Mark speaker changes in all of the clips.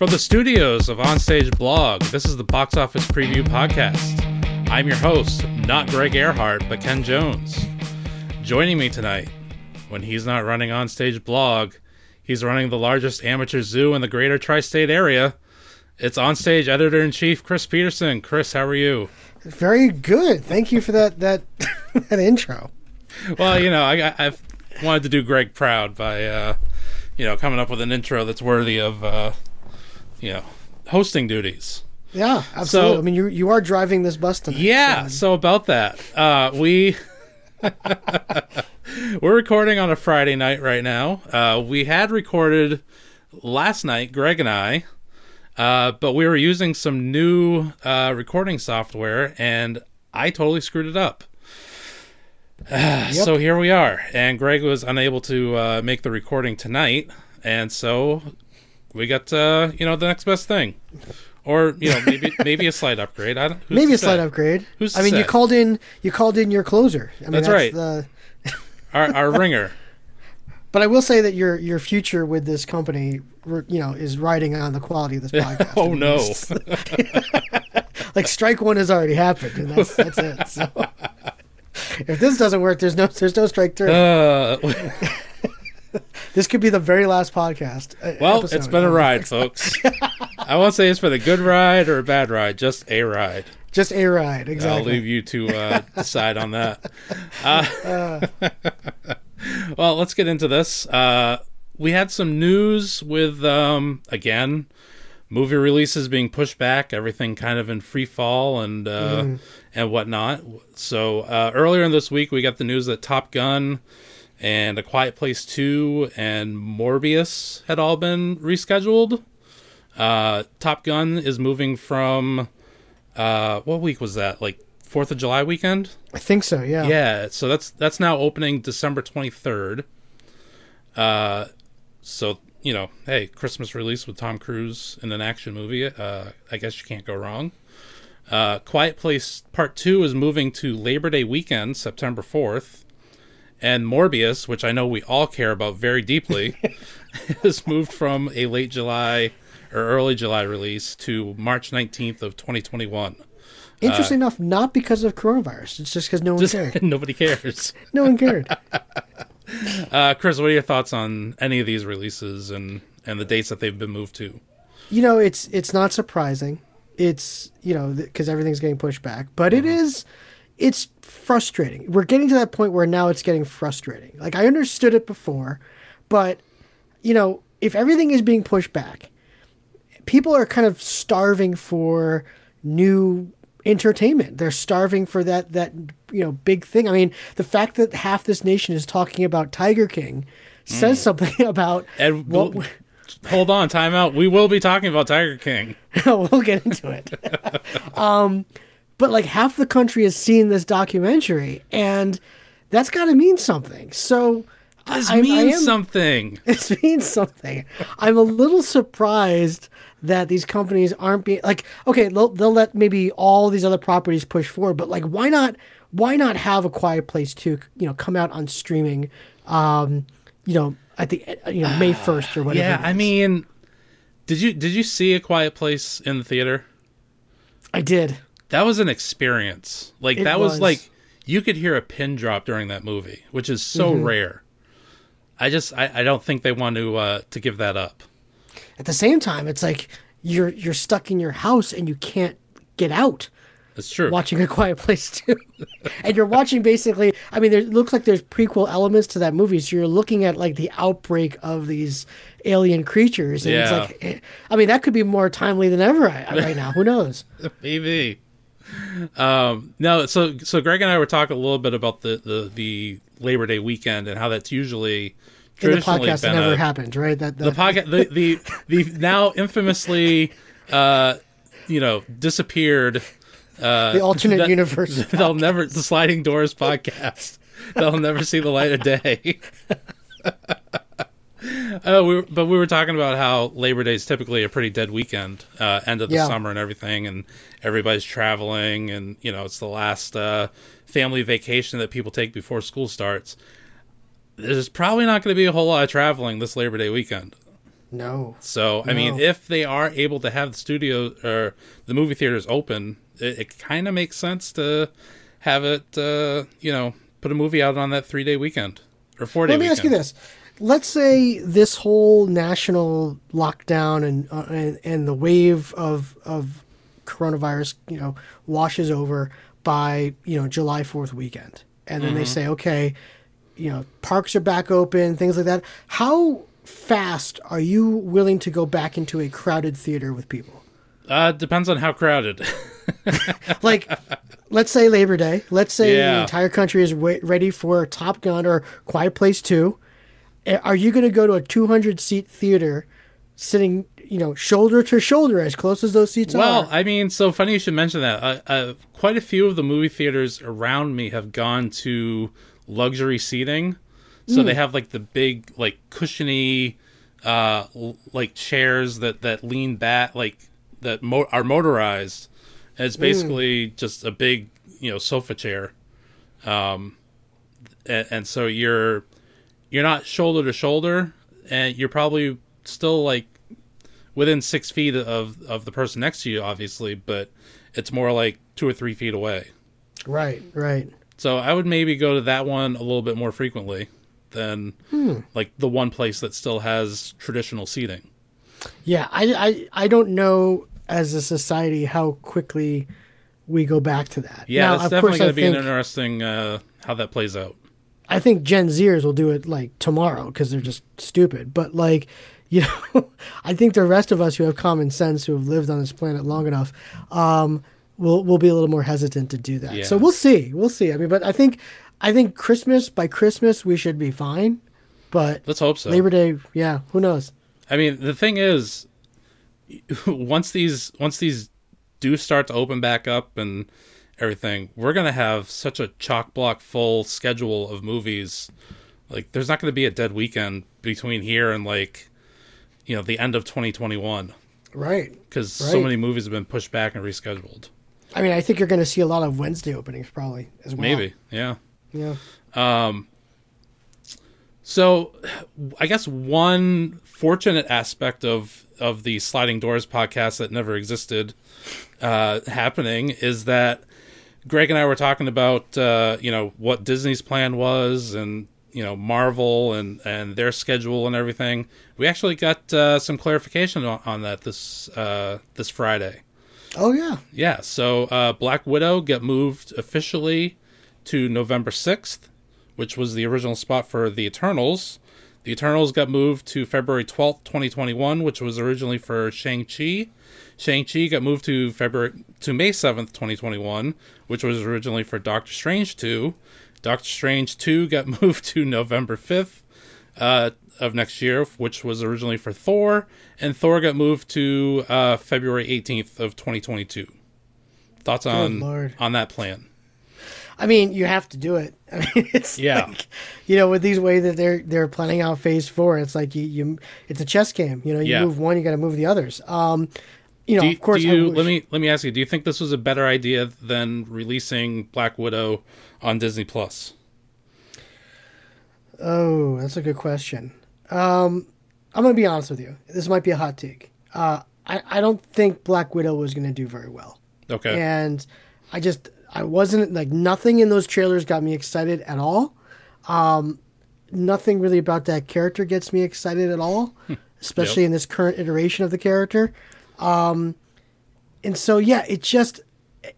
Speaker 1: From the studios of Onstage Blog, this is the Box Office Preview Podcast. I'm your host, not Greg Earhart, but Ken Jones. Joining me tonight, when he's not running Onstage Blog, he's running the largest amateur zoo in the greater tri state area. It's Onstage Editor in Chief Chris Peterson. Chris, how are you?
Speaker 2: Very good. Thank you for that that that intro.
Speaker 1: Well, you know, I, I've wanted to do Greg proud by, uh, you know, coming up with an intro that's worthy of, uh, you know, hosting duties.
Speaker 2: Yeah, absolutely. I mean, you you are driving this bus tonight.
Speaker 1: Yeah.
Speaker 2: so-
Speaker 1: So about that, uh, we we're recording on a Friday night right now. Uh, we had recorded last night, Greg and I, uh, but we were using some new uh, recording software, and I totally screwed it up. So here we are, and Greg was unable to uh, make the recording tonight, and so we got uh, you know the next best thing, or you know maybe maybe a slight upgrade. I don't,
Speaker 2: maybe a slight
Speaker 1: say?
Speaker 2: upgrade.
Speaker 1: Who's
Speaker 2: I mean, you called in you called in your closer. I mean,
Speaker 1: That's
Speaker 2: that's,
Speaker 1: right.
Speaker 2: The,
Speaker 1: Our, our ringer.
Speaker 2: but I will say that your your future with this company, you know, is riding on the quality of this podcast.
Speaker 1: Oh
Speaker 2: I mean,
Speaker 1: no!
Speaker 2: like strike one has already happened, and that's that's it. So if this doesn't work, there's no there's no strike three.
Speaker 1: Uh,
Speaker 2: this could be the very last podcast. uh,
Speaker 1: well,
Speaker 2: episode.
Speaker 1: it's been a ride, folks. I won't say it's for the good ride or a bad ride, just a ride.
Speaker 2: Just a ride, exactly.
Speaker 1: I'll leave you to uh, decide on that. Uh, well, let's get into this. Uh, we had some news with, um, again, movie releases being pushed back, everything kind of in free fall and uh, and whatnot. So uh, earlier in this week, we got the news that Top Gun and A Quiet Place 2 and Morbius had all been rescheduled. Uh, Top Gun is moving from uh, what week was that? Like Fourth of July weekend?
Speaker 2: I think so. Yeah.
Speaker 1: Yeah, so that's that's now opening December twenty third. Uh, so you know, hey, Christmas release with Tom Cruise in an action movie. Uh, I guess you can't go wrong. Uh, Quiet Place Part Two is moving to Labor Day weekend, September fourth, and Morbius, which I know we all care about very deeply, has moved from a late July or early July release to March nineteenth of twenty twenty one.
Speaker 2: Interesting enough, not because of coronavirus. It's just because no one
Speaker 1: Just
Speaker 2: cared.
Speaker 1: nobody cares.
Speaker 2: No one cared.
Speaker 1: Uh, Chris, what are your thoughts on any of these releases and and the dates that they've been moved to?
Speaker 2: you know, it's it's not surprising. It's you know because everything's getting pushed back, but it is it's frustrating. We're getting to that point where now it's getting frustrating. Like I understood it before, but you know if everything is being pushed back, people are kind of starving for new entertainment. They're starving for that that you know big thing. I mean, the fact that half this nation is talking about Tiger King says something about
Speaker 1: And
Speaker 2: what.
Speaker 1: we'll- hold on, time out. We will be talking about Tiger King.
Speaker 2: we'll get into it. um, but like half the country has seen this documentary, and that's got to mean something. So
Speaker 1: This
Speaker 2: I- I
Speaker 1: means
Speaker 2: am-
Speaker 1: something.
Speaker 2: it means something. I'm a little surprised that these companies aren't being like okay, they'll, they'll let maybe all these other properties push forward, but like why not? Why not have a Quiet Place Two? You know, come out on streaming. Um, you know, at the you know May first or whatever.
Speaker 1: Yeah, I mean, did you did you see a Quiet Place in the theater?
Speaker 2: I did.
Speaker 1: That was an experience. Like
Speaker 2: It
Speaker 1: that was.
Speaker 2: was.
Speaker 1: like you could hear a pin drop during that movie, which is so
Speaker 2: Mm-hmm.
Speaker 1: rare. I just I, I don't think they want to uh, to give that up.
Speaker 2: At the same time, it's like you're you're stuck in your house and you can't get out
Speaker 1: That's true.
Speaker 2: watching A Quiet Place too. and you're watching basically. I mean, there, it looks like there's prequel elements to that movie, so you're looking at like the outbreak of these alien creatures, and
Speaker 1: Yeah.
Speaker 2: it's like, eh, I mean, that could be more timely than ever right now. Who knows?
Speaker 1: Maybe. Um, no, so so Greg and I were talking a little bit about the, the, the Labor Day weekend and how that's usually
Speaker 2: In the
Speaker 1: traditionally
Speaker 2: podcast,
Speaker 1: been
Speaker 2: never
Speaker 1: a,
Speaker 2: happened, right? That
Speaker 1: the podcast the, the the now infamously uh, you know disappeared uh,
Speaker 2: the alternate
Speaker 1: that-
Speaker 2: universe.
Speaker 1: they'll never the sliding doors podcast they'll never see the light of day Oh, we were, but we were talking about how Labor Day is typically a pretty dead weekend, uh, end of the
Speaker 2: Yeah.
Speaker 1: summer and everything, and everybody's traveling, and you know it's the last uh, family vacation that people take before school starts. There's probably not going to be a whole lot of traveling this Labor Day weekend.
Speaker 2: No.
Speaker 1: So I mean, if they are able to have the studio or the movie theaters open, it, it kind of makes sense to have it. Uh, you know, put a movie out on that three day weekend or four day.
Speaker 2: Let me
Speaker 1: weekend.
Speaker 2: ask you this: Let's say this whole national lockdown and uh, and, and the wave of of coronavirus, you know, washes over by you know July Fourth weekend, and then they say, okay, you know, parks are back open, things like that. How fast are you willing to go back into a crowded theater with people?
Speaker 1: Uh, depends on how crowded.
Speaker 2: like let's say labor day let's say the entire country is wa ready for top gun or quiet place 2 Eh, are you going to go to a 200 seat theater sitting you know shoulder to shoulder as close as those seats
Speaker 1: well,
Speaker 2: are
Speaker 1: I mean, so funny you should mention that. Uh, uh, quite a few of the movie theaters around me have gone to luxury seating, so they have like the big, like cushiony, uh, l- like chairs that that lean back, like that mo- are motorized. And it's basically just a big, you know, sofa chair. Um, and, and so you're you're not shoulder to shoulder, and you're probably still like within six feet of of the person next to you, obviously, but it's more like two or three feet away.
Speaker 2: right right
Speaker 1: So I would maybe go to that one a little bit more frequently than like the one place that still has traditional seating.
Speaker 2: yeah I, I i don't know as a society how quickly we go back to that
Speaker 1: Yeah,
Speaker 2: Now,
Speaker 1: it's
Speaker 2: of
Speaker 1: definitely going to be
Speaker 2: think,
Speaker 1: an interesting uh, how that plays out.
Speaker 2: I think Gen Zers will do it like tomorrow because they're just stupid. But like, you know, I think the rest of us who have common sense, who have lived on this planet long enough, um, will will be a little more hesitant to do that.
Speaker 1: Yeah.
Speaker 2: So we'll see. We'll see. I mean, but I think I think Christmas by Christmas we should be fine. But
Speaker 1: Let's hope so.
Speaker 2: Labor Day, yeah, who knows?
Speaker 1: I mean, the thing is, once these once these do start to open back up and everything, we're gonna have such a chock block full schedule of movies. Like, there's not gonna be a dead weekend between here and like, you know, the end of 2021
Speaker 2: Right.
Speaker 1: because so many movies have been pushed back and rescheduled.
Speaker 2: I mean, I think you're going to see a lot of Wednesday openings probably as well.
Speaker 1: Maybe, yeah.
Speaker 2: Yeah.
Speaker 1: Um, So, I guess one fortunate aspect of of the Sliding Doors podcast that never existed uh, happening is that Greg and I were talking about uh, you know what Disney's plan was and you know Marvel and and their schedule and everything. We actually got uh, some clarification on, on that this uh, this Friday.
Speaker 2: Oh yeah.
Speaker 1: Yeah, so uh, Black Widow get moved officially to November 6th, which was the original spot for the Eternals. The Eternals got moved to February 12th, 2021, which was originally for Shang-Chi. Shang-Chi got moved to February to May 7th, 2021, which was originally for Doctor Strange 2. Doctor Strange 2 got moved to November 5th uh, of next year, which was originally for Thor, and Thor got moved to uh, February 18th of 2022. Thoughts on
Speaker 2: Lord.
Speaker 1: on that plan?
Speaker 2: I mean, you have to do it. I mean, it's
Speaker 1: Yeah.
Speaker 2: like, you know, with these way that they're they're planning out Phase Four, it's like you, you it's a chess game. You know, you
Speaker 1: Yeah.
Speaker 2: move one, you got to move the others. Um, you know,
Speaker 1: you,
Speaker 2: of course,
Speaker 1: do you let me let me ask you? Do you think this was a better idea than releasing Black Widow on Disney Plus?
Speaker 2: Oh, that's a good question. Um, I'm going to be honest with you. This might be a hot take. Uh, I I don't think Black Widow was going to do very well.
Speaker 1: Okay,
Speaker 2: and I just I wasn't like nothing in those trailers got me excited at all. Um, nothing really about that character gets me excited at all, especially
Speaker 1: Yep.
Speaker 2: in this current iteration of the character. Um, and so yeah, it just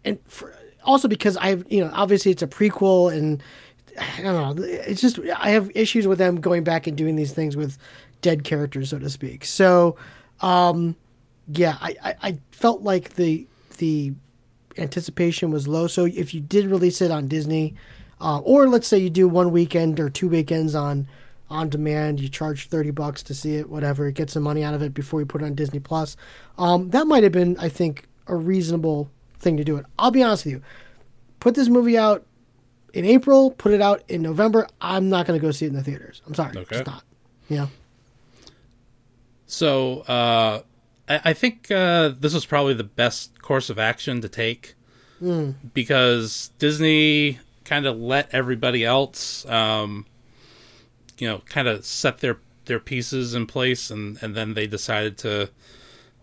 Speaker 2: and for, also because I've you know obviously it's a prequel and I don't know it's just I have issues with them going back and doing these things with dead characters so to speak. So um, yeah, I, I, I felt like the the anticipation was low. So if you did release it on Disney, uh, or let's say you do one weekend or two weekends on on demand, you charge thirty bucks to see it, whatever, get some money out of it before you put it on Disney Plus. Um, that might have been, I think, a reasonable thing to do. It. I'll be honest with you. Put this movie out in April. Put it out in November. I'm not going to go see it in the theaters. I'm sorry,
Speaker 1: Okay.
Speaker 2: it's not. Yeah.
Speaker 1: so uh, I, I think uh, this was probably the best course of action to take because Disney kind of let everybody else, um, you know, kind of set their their pieces in place, and and then they decided to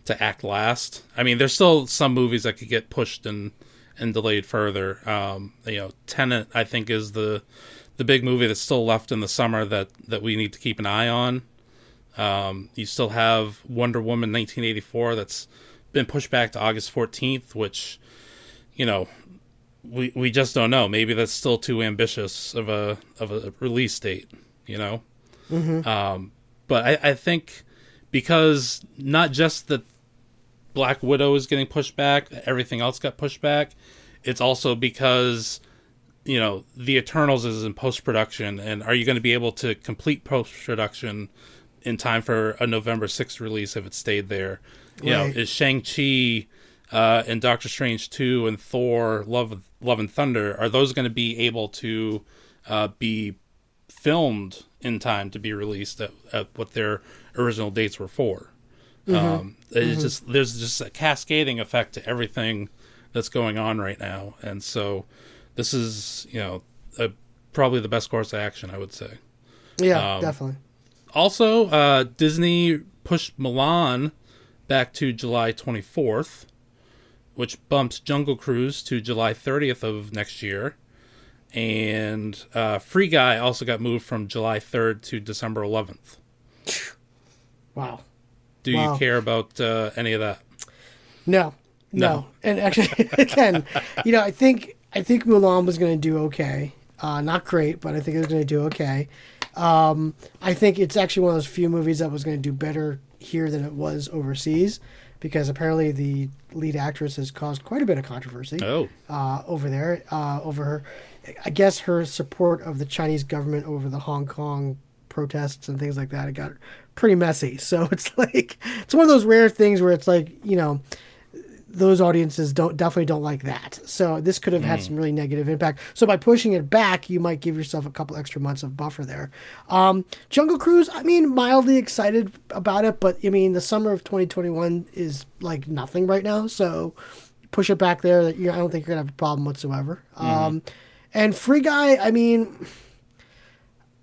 Speaker 1: to act last. I mean, there's still some movies that could get pushed and and delayed further. Um, you know, Tenet, I think, is the the big movie that's still left in the summer that that we need to keep an eye on. Um, you still have Wonder Woman 1984 that's been pushed back to August 14th, which you know we we just don't know. Maybe that's still too ambitious of a of a release date. You know,
Speaker 2: Mm-hmm.
Speaker 1: um, but I, I think because not just that Black Widow is getting pushed back, everything else got pushed back. It's also because you know the Eternals is in post production, and are you going to be able to complete post production in time for a November sixth release if it stayed there? You
Speaker 2: Right.
Speaker 1: know, is Shang Chi uh, and Doctor Strange two and Thor Love Love and Thunder are those going to be able to uh, be filmed in time to be released at, at what their original dates were for? Um, it's just there's just a cascading effect to everything that's going on right now, and so this is you know a, probably the best course of action, I would say.
Speaker 2: Yeah,
Speaker 1: Um,
Speaker 2: definitely.
Speaker 1: Also, uh, Disney pushed Mulan back to July 24th, which bumps Jungle Cruise to July 30th of next year. And uh, Free Guy also got moved from July 3rd to December 11th.
Speaker 2: Wow.
Speaker 1: Do
Speaker 2: Wow.
Speaker 1: you care about uh, any of that?
Speaker 2: No, no,
Speaker 1: No.
Speaker 2: and actually, again, you know, I think I think Mulan was going to do okay. Uh, not great, but I think it was going to do okay. Um, I think it's actually one of those few movies that was going to do better here than it was overseas, because apparently the lead actress has caused quite a bit of controversy
Speaker 1: Oh,
Speaker 2: uh, over there uh, over her. I guess her support of the Chinese government over the Hong Kong protests and things like that. It got pretty messy. So it's like it's one of those rare things where it's like you know those audiences don't definitely don't like that. So this could have had some really negative impact. So by pushing it back, you might give yourself a couple extra months of buffer there. Um, Jungle Cruise, I mean, mildly excited about it, but I mean, the summer of 2021 is like nothing right now. So push it back there. That I don't think you're gonna have a problem whatsoever. Um, and Free Guy, I mean.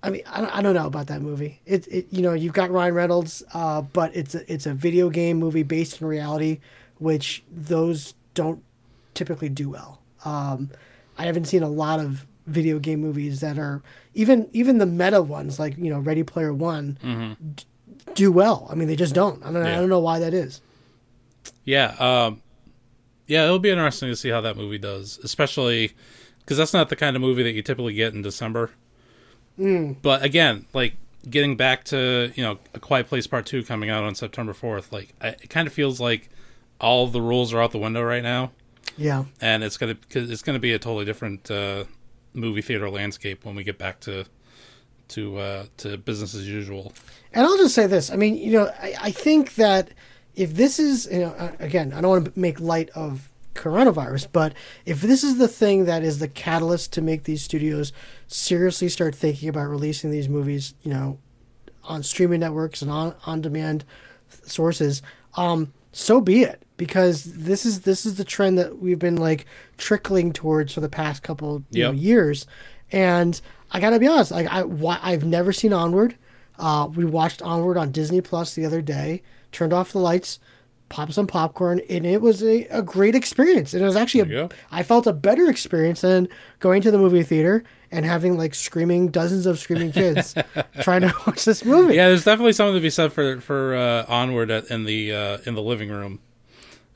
Speaker 2: I mean, I don't, I don't know about that movie. It, it, you know, you've got Ryan Reynolds, uh, but it's a, it's a video game movie based in reality, which those don't typically do well. Um, I haven't seen a lot of video game movies that are even even the meta ones like you know Ready Player One d- do well. I mean, they just don't. I don't, I don't know why that is.
Speaker 1: yeah. Um, yeah, it'll be interesting to see how that movie does, especially because that's not the kind of movie that you typically get in December. But again, like getting back to you know a Quiet Place Part Two coming out on September fourth, like I, it kind of feels like all the rules are out the window right now,
Speaker 2: Yeah,
Speaker 1: and it's gonna cause it's gonna be a totally different uh, movie theater landscape when we get back to to uh, to business as usual.
Speaker 2: And I'll just say this. I mean, you know, I, I think that if this is, you know, uh, again, I don't want to make light of coronavirus, but if this is the thing that is the catalyst to make these studios seriously start thinking about releasing these movies, you know, on streaming networks and on on demand sources, um, so be it. Because this is this is the trend that we've been like trickling towards for the past couple you know, years, and I gotta be honest, like I why, I've never seen Onward. Uh, we watched Onward on Disney Plus the other day. Turned off the lights, popped some popcorn, and it was a, a great experience. And it was actually
Speaker 1: There
Speaker 2: a,
Speaker 1: go.
Speaker 2: I felt a better experience than going to the movie theater and having like screaming dozens of screaming kids trying to watch this movie.
Speaker 1: Yeah, there's definitely something to be said for for uh, onward at, in the uh, in the living room.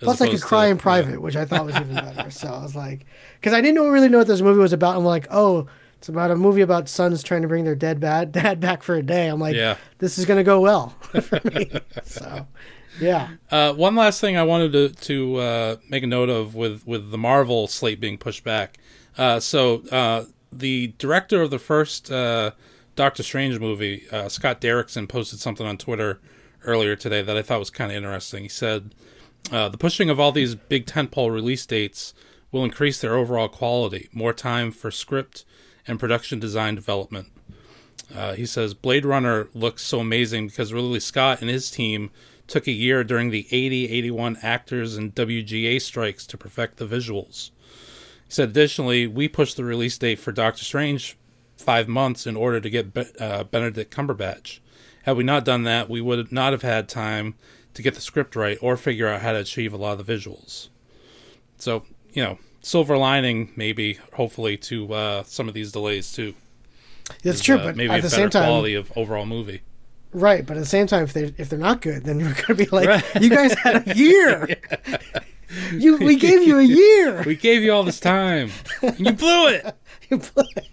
Speaker 2: Plus, I could cry
Speaker 1: to-
Speaker 2: in private, which I thought was even better. So I was like, because I didn't really know what this movie was about. I'm like, oh, it's about a movie about sons trying to bring their dead bad dad back for a day. I'm like,
Speaker 1: Yeah.
Speaker 2: this is gonna go well for me. so, yeah,
Speaker 1: Uh, one last thing I wanted to to uh, make a note of with with the Marvel slate being pushed back. Uh, so uh, the director of the first uh, Doctor Strange movie, uh, Scott Derrickson, posted something on Twitter earlier today that I thought was kind of interesting. He said the pushing of all these big tentpole release dates will increase their overall quality, more time for script and production design development. He says Blade Runner looks so amazing because Ridley Scott and his team took a year during the 80 81 actors and WGA strikes to perfect the visuals. He said additionally, we pushed the release date for Doctor Strange five months in order to get Be- uh, Benedict Cumberbatch. Had we not done that, we would not have had time to get the script right or figure out how to achieve a lot of the visuals. So, you know, silver lining maybe, hopefully, to uh, some of these delays too.
Speaker 2: That's true,
Speaker 1: Uh,
Speaker 2: but
Speaker 1: maybe
Speaker 2: at
Speaker 1: a
Speaker 2: the
Speaker 1: better
Speaker 2: same time,
Speaker 1: quality of overall movie.
Speaker 2: Right? But at the same time, if they if they're not good, then you're gonna be like,
Speaker 1: Right.
Speaker 2: you guys had a year. You we gave you a year.
Speaker 1: We gave you all this time, you blew it.
Speaker 2: You blew it.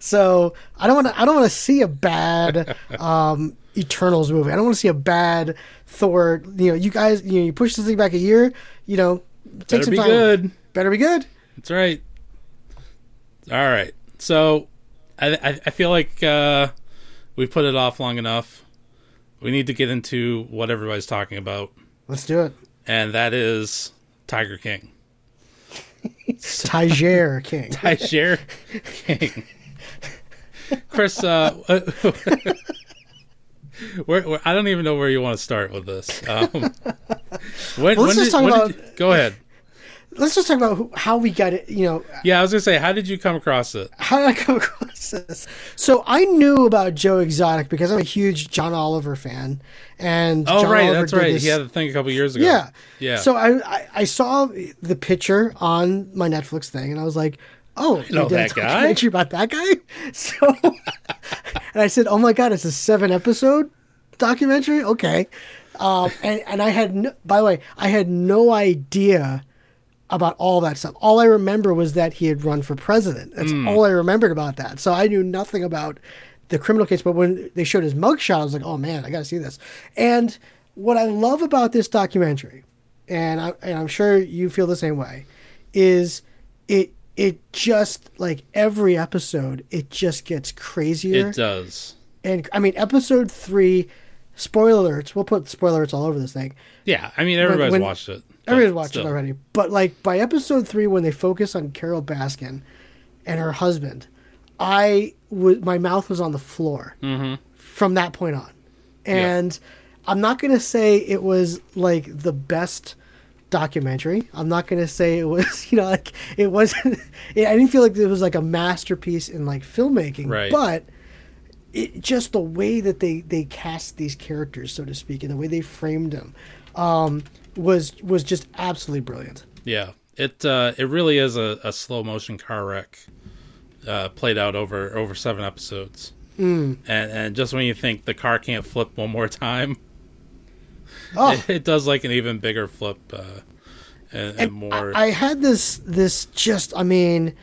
Speaker 2: so I don't want to. I don't want to see a bad um, Eternals movie. I don't want to see a bad Thor. You know, you guys. You know, you push this thing back a year. You know, take
Speaker 1: Better
Speaker 2: some
Speaker 1: be
Speaker 2: time.
Speaker 1: good.
Speaker 2: Better be good.
Speaker 1: That's right. All right. So, I I, I feel like uh, we've put it off long enough. We need to get into what everybody's talking about,
Speaker 2: Let's do it.
Speaker 1: and that is Tiger King.
Speaker 2: Tiger King.
Speaker 1: Tiger King. Chris, uh, where, where, I don't even know where you want to start with this. Um, when,
Speaker 2: Well, let's
Speaker 1: when
Speaker 2: just talk
Speaker 1: when
Speaker 2: about-
Speaker 1: you- go ahead.
Speaker 2: Let's just talk about who, how we got it. You know,
Speaker 1: Yeah, I was gonna say, how did you come across it?
Speaker 2: how did I come across this? So I knew about Joe Exotic because I'm a huge John Oliver fan, and
Speaker 1: Oh,
Speaker 2: John
Speaker 1: right,
Speaker 2: Oliver
Speaker 1: that's right.
Speaker 2: this-
Speaker 1: He had a thing a couple years ago.
Speaker 2: Yeah.
Speaker 1: yeah.
Speaker 2: So I, I I saw the picture on my Netflix thing, and I was like, "Oh,
Speaker 1: know
Speaker 2: you did a
Speaker 1: that guy."
Speaker 2: documentary about that guy." So, and I said, "Oh my god, it's a seven episode documentary." Okay, um, and and I had no, by the way, I had no idea about all that stuff. All I remember was that he had run for president. That's
Speaker 1: Hmm.
Speaker 2: all I remembered about that. So I knew nothing about the criminal case. But when they showed his mugshot, I was like, oh man, I got to see this. And what I love about this documentary, and, I, and I'm sure you feel the same way, is it it just like every episode, it just gets crazier.
Speaker 1: it does.
Speaker 2: and I mean, episode three. Spoiler alerts. We'll put spoiler alerts all over this thing.
Speaker 1: Yeah, I mean everybody's
Speaker 2: when-
Speaker 1: watched it.
Speaker 2: Everybody's watched
Speaker 1: still.
Speaker 2: it already. But like by episode three, when they focus on Carole Baskin and her husband, I was my mouth was on the floor from that point on, and I'm not gonna say it was like the best documentary. I'm not gonna say it was you know like it wasn't. I didn't feel like it was like a masterpiece in like filmmaking,
Speaker 1: Right.
Speaker 2: but. It, just the way that they, they cast these characters, so to speak, and the way they framed them, um, was was just absolutely brilliant.
Speaker 1: Yeah, it uh, it really is a, a slow motion car wreck, uh, played out over over seven episodes. Mm. And and just when you think the car can't flip one more time,
Speaker 2: Oh,
Speaker 1: it, it does like an even bigger flip, uh, and, and more.
Speaker 2: I had this this just I mean,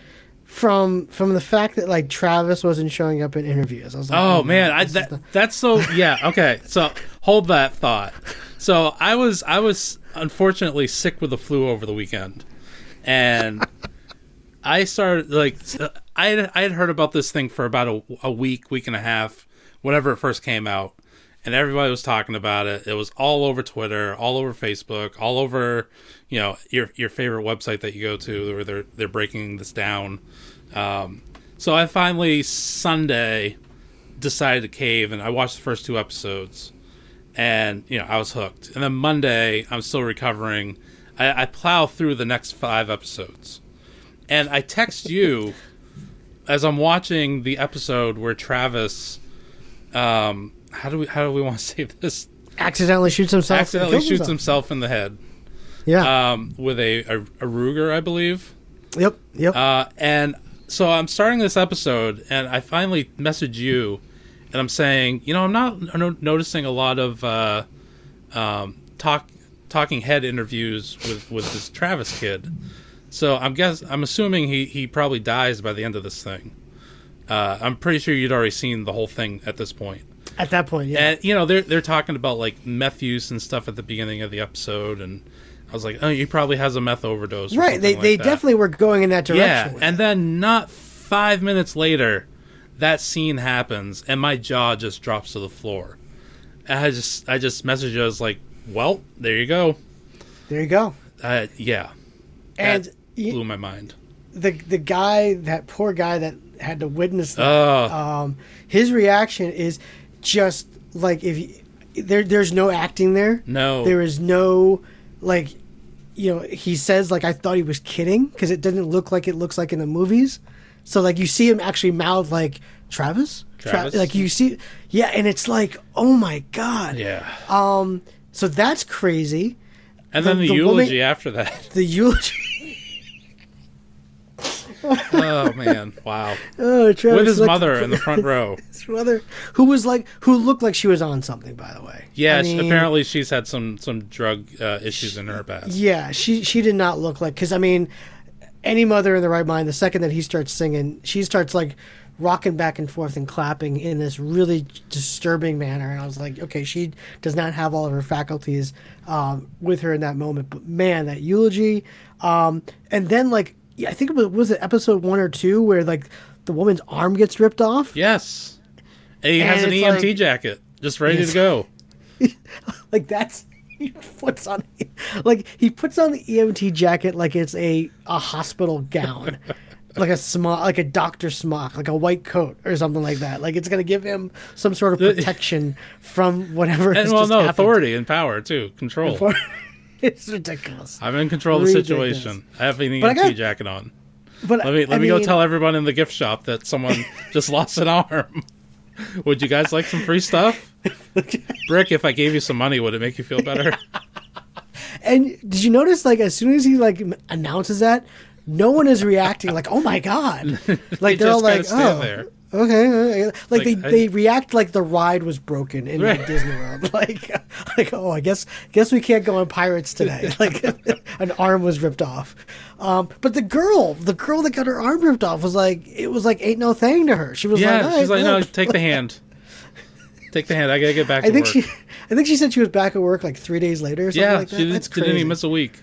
Speaker 2: from from the fact that like Travis wasn't showing up in interviews. I was like,
Speaker 1: Oh man, I, that,
Speaker 2: the-
Speaker 1: that's so yeah. Okay, so hold that thought. So I was I was unfortunately sick with the flu over the weekend, and I started like I had, I had heard about this thing for about a, a week, week and a half, whenever it first came out, and everybody was talking about it. It was all over Twitter, all over Facebook, all over you know your your favorite website that you go to where they're they're breaking this down. Um, so I finally Sunday decided to cave and I watched the first two episodes and you know I was hooked. And then Monday I'm still recovering. I, I plow through the next five episodes, and I text you as I'm watching the episode where Travis, um, how do we how do we want to say this?
Speaker 2: accidentally shoots himself.
Speaker 1: Accidentally shoots
Speaker 2: himself.
Speaker 1: himself in the head
Speaker 2: Yeah.
Speaker 1: um, with a, a a Ruger, I believe.
Speaker 2: yep. Yep.
Speaker 1: Uh, and so I'm starting this episode, and I finally message you, and I'm saying, you know, I'm not no- noticing a lot of uh, um, talk talking head interviews with with this Travis kid. So I'm guess I'm assuming he he probably dies by the end of this thing. Uh, I'm pretty sure you'd already seen the whole thing at this point.
Speaker 2: At that point, yeah.
Speaker 1: And you know they're they're talking about like meth use and stuff at the beginning of the episode, and I was like, oh, he probably has a meth overdose.
Speaker 2: right. They
Speaker 1: something
Speaker 2: they
Speaker 1: that.
Speaker 2: definitely were going in that direction.
Speaker 1: Yeah, and then not five minutes later, that scene happens, and my jaw just drops to the floor. And I just, I just messaged you. I was like, "Well, there you go."
Speaker 2: there you go.
Speaker 1: Uh, yeah,
Speaker 2: And
Speaker 1: that blew my mind.
Speaker 2: the the guy, that poor guy that had to witness that,
Speaker 1: Oh,
Speaker 2: um, his reaction is just like if you, there there's no acting there.
Speaker 1: no,
Speaker 2: There is no like you know he says like I thought he was kidding because it doesn't look like it looks like in the movies. So like you see him actually mouth like Travis.
Speaker 1: Travis?
Speaker 2: like you see, yeah, and it's like, oh my god.
Speaker 1: Yeah.
Speaker 2: Um. So that's crazy.
Speaker 1: and then
Speaker 2: the-
Speaker 1: the,
Speaker 2: the woman-
Speaker 1: eulogy after that.
Speaker 2: The eulogy.
Speaker 1: Oh man, wow.
Speaker 2: Oh, Travis
Speaker 1: With his mother in the front row.
Speaker 2: his mother, who was like, who looked like she was on something, by the way.
Speaker 1: Yeah,
Speaker 2: I mean,
Speaker 1: apparently she's had some some drug uh, issues in her past.
Speaker 2: Yeah, she she did not look like because I mean, any mother in the right mind, the second that he starts singing, she starts like rocking back and forth and clapping in this really disturbing manner, and I was like, okay, she does not have all of her faculties um, with her in that moment. But man, that eulogy, um, and then like I think it was was it episode one or two where like the woman's arm gets ripped off.
Speaker 1: Yes, and he has
Speaker 2: And
Speaker 1: an EMT
Speaker 2: like-
Speaker 1: jacket just ready to go.
Speaker 2: like that's he puts on like he puts on the EMT jacket like it's a a hospital gown. like a smock like a doctor smock, like a white coat or something like that. Like it's gonna give him some sort of protection from whatever
Speaker 1: And well, no
Speaker 2: happened.
Speaker 1: authority and power too, control.
Speaker 2: it's ridiculous.
Speaker 1: I'm in control of the situation. I have an EMT
Speaker 2: got-
Speaker 1: jacket on.
Speaker 2: But
Speaker 1: Let me let
Speaker 2: I
Speaker 1: me go tell everyone in the gift shop that someone just lost an arm. Would you guys like some free stuff? Brick, if I gave you some money, would it make you feel better?
Speaker 2: And did you notice, like, as soon as he like announces that, no one is reacting like, "Oh my god!" Like
Speaker 1: They
Speaker 2: they're all like, "Oh,
Speaker 1: there.
Speaker 2: Okay." okay." Like, they,
Speaker 1: I-
Speaker 2: they react like the ride was broken in
Speaker 1: Right.
Speaker 2: Disney World. Like, like, oh, I guess guess we can't go on Pirates today. Like, an arm was ripped off. Um, but the girl, the girl that got her arm ripped off, was like, it was like ain't no thing to her. She was
Speaker 1: yeah,
Speaker 2: like,
Speaker 1: she's like, no, take the hand. Take the hand. I gotta get back to
Speaker 2: I think
Speaker 1: work.
Speaker 2: she, I think she said she was back at work like three days later. Or something
Speaker 1: yeah,
Speaker 2: like that.
Speaker 1: she,
Speaker 2: That's
Speaker 1: she didn't even miss a week.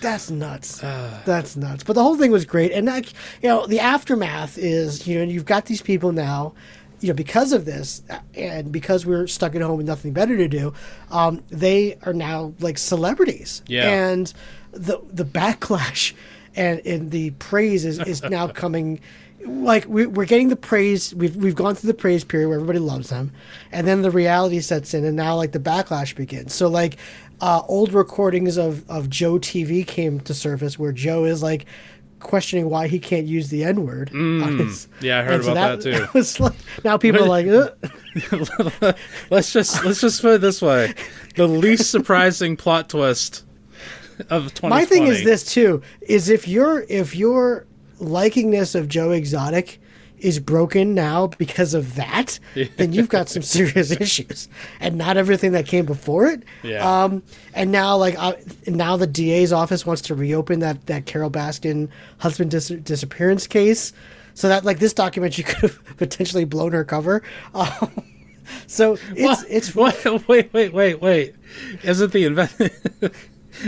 Speaker 2: That's nuts. That's nuts. But the whole thing was great, and like you know, the aftermath is you know you've got these people now, you know, because of this, and because we're stuck at home with nothing better to do, um, they are now like celebrities.
Speaker 1: Yeah.
Speaker 2: And the the backlash and and the praise is is now coming. Like we, we're getting the praise, we've we've gone through the praise period where everybody loves them, and then the reality sets in, and now like the backlash begins. So like, uh, old recordings of of Joe TV came to surface where Joe is like questioning why he can't use the N word.
Speaker 1: Yeah, I heard about that, too.
Speaker 2: was like, now people are like,
Speaker 1: let's just let's just put it this way: the least surprising plot twist of 2020.
Speaker 2: my thing is this too: is if your if your likingness of Joe Exotic is broken now because of that, then you've got some serious issues, and not everything that came before it.
Speaker 1: Yeah.
Speaker 2: Um, and now, like, uh, now the DA's office wants to reopen that that Carole Baskin husband dis- disappearance case, so that like this documentary could have potentially blown her cover. Um, so it's
Speaker 1: What?
Speaker 2: it's
Speaker 1: What? Wait, wait, wait, wait. Is it the invent?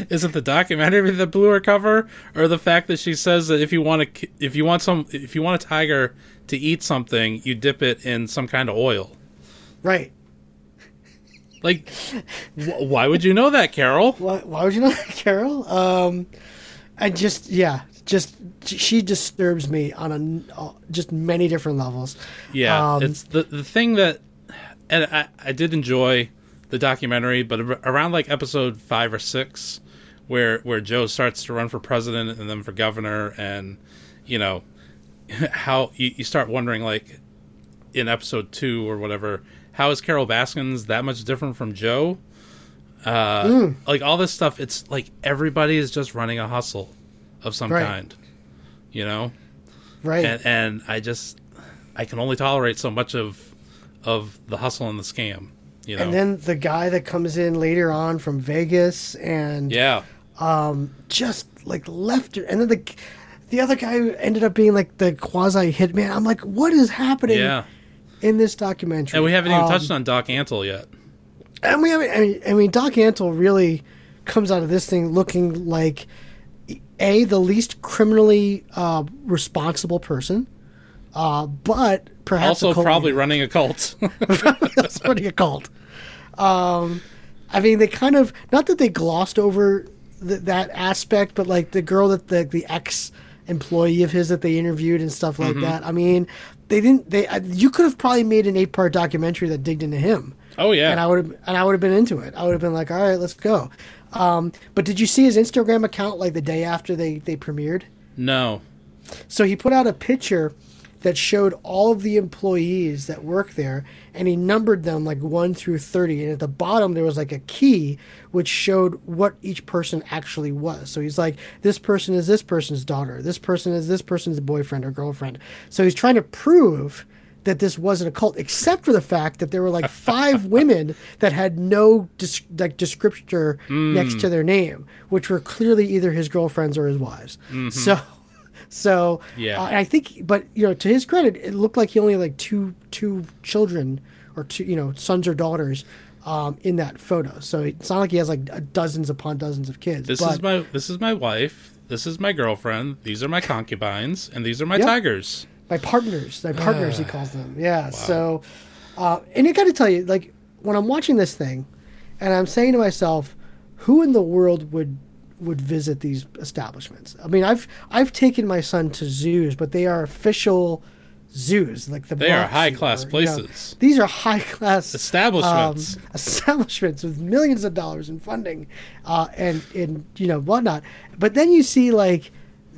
Speaker 1: Is it the documentary that blew her cover, or the fact that she says that if you want to, if you want some, if you want a tiger to eat something, you dip it in some kind of oil?
Speaker 2: right.
Speaker 1: Like, wh- why would you know that, Carole?
Speaker 2: Why, why would you know that, Carole? Um, I just, yeah, just she disturbs me on a just many different levels.
Speaker 1: Yeah,
Speaker 2: Um,
Speaker 1: it's the the thing that, and I I did enjoy the documentary, but around like episode five or six, where where Joe starts to run for president and then for governor, and you know how you, you start wondering like in episode two or whatever, how is Carole Baskins that much different from Joe? Uh,
Speaker 2: Hmm.
Speaker 1: Like all this stuff, it's like everybody is just running a hustle of some
Speaker 2: Right.
Speaker 1: kind, you know
Speaker 2: Right.
Speaker 1: and and I just I can only tolerate so much of of the hustle and the scam, you know.
Speaker 2: and then the guy that comes in later on from Vegas and
Speaker 1: yeah, um,
Speaker 2: just like left her, and then the the other guy ended up being like the quasi hitman. I'm like, what is happening
Speaker 1: yeah,
Speaker 2: in this documentary?
Speaker 1: and we haven't even
Speaker 2: Um,
Speaker 1: touched on Doc Antle yet.
Speaker 2: And we haven't. I mean, I mean, Doc Antle really comes out of this thing looking like a the least criminally uh, responsible person, uh, but perhaps
Speaker 1: Also, probably running a cult.
Speaker 2: That's what a cult. Um, I mean, they kind of not that they glossed over th- that aspect, but like the girl that the the ex employee of his that they interviewed and stuff like that. I mean, they didn't. They you could have probably made an eight part documentary that digged into him
Speaker 1: oh yeah,
Speaker 2: and I would have and I would have been into it. I would have been like, all right, let's go. Um, but did you see his Instagram account like the day after they they premiered?
Speaker 1: no,
Speaker 2: So he put out a picture that showed all of the employees that work there, and he numbered them like one through thirty. And at the bottom there was like a key which showed what each person actually was. So he's like, this person is this person's daughter, this person is this person's boyfriend or girlfriend. So he's trying to prove that this wasn't a cult, except for the fact that there were like five women that had no dis- like descriptor mm. next to their name, which were clearly either his girlfriends or his wives. Mm-hmm. So, so
Speaker 1: Yeah.
Speaker 2: uh, I think, but you know, to his credit, it looked like he only had like two two children or two you know sons or daughters. Um, in that photo, so it's not like he has like dozens upon dozens of kids.
Speaker 1: This
Speaker 2: but,
Speaker 1: is my this is my wife. This is my girlfriend. These are my concubines, and these are my
Speaker 2: Yep.
Speaker 1: tigers.
Speaker 2: my partners, my partners, he calls them. Yeah. So, uh, and I got to tell you, like when I'm watching this thing, and I'm saying to myself, who in the world would would visit these establishments? I mean, I've I've taken my son to zoos, but they are official zoos, like the
Speaker 1: They are high-class
Speaker 2: or, you know,
Speaker 1: places.
Speaker 2: these are high class
Speaker 1: Establishments.
Speaker 2: um, establishments with millions of dollars in funding, uh, and and you know whatnot. But then you see like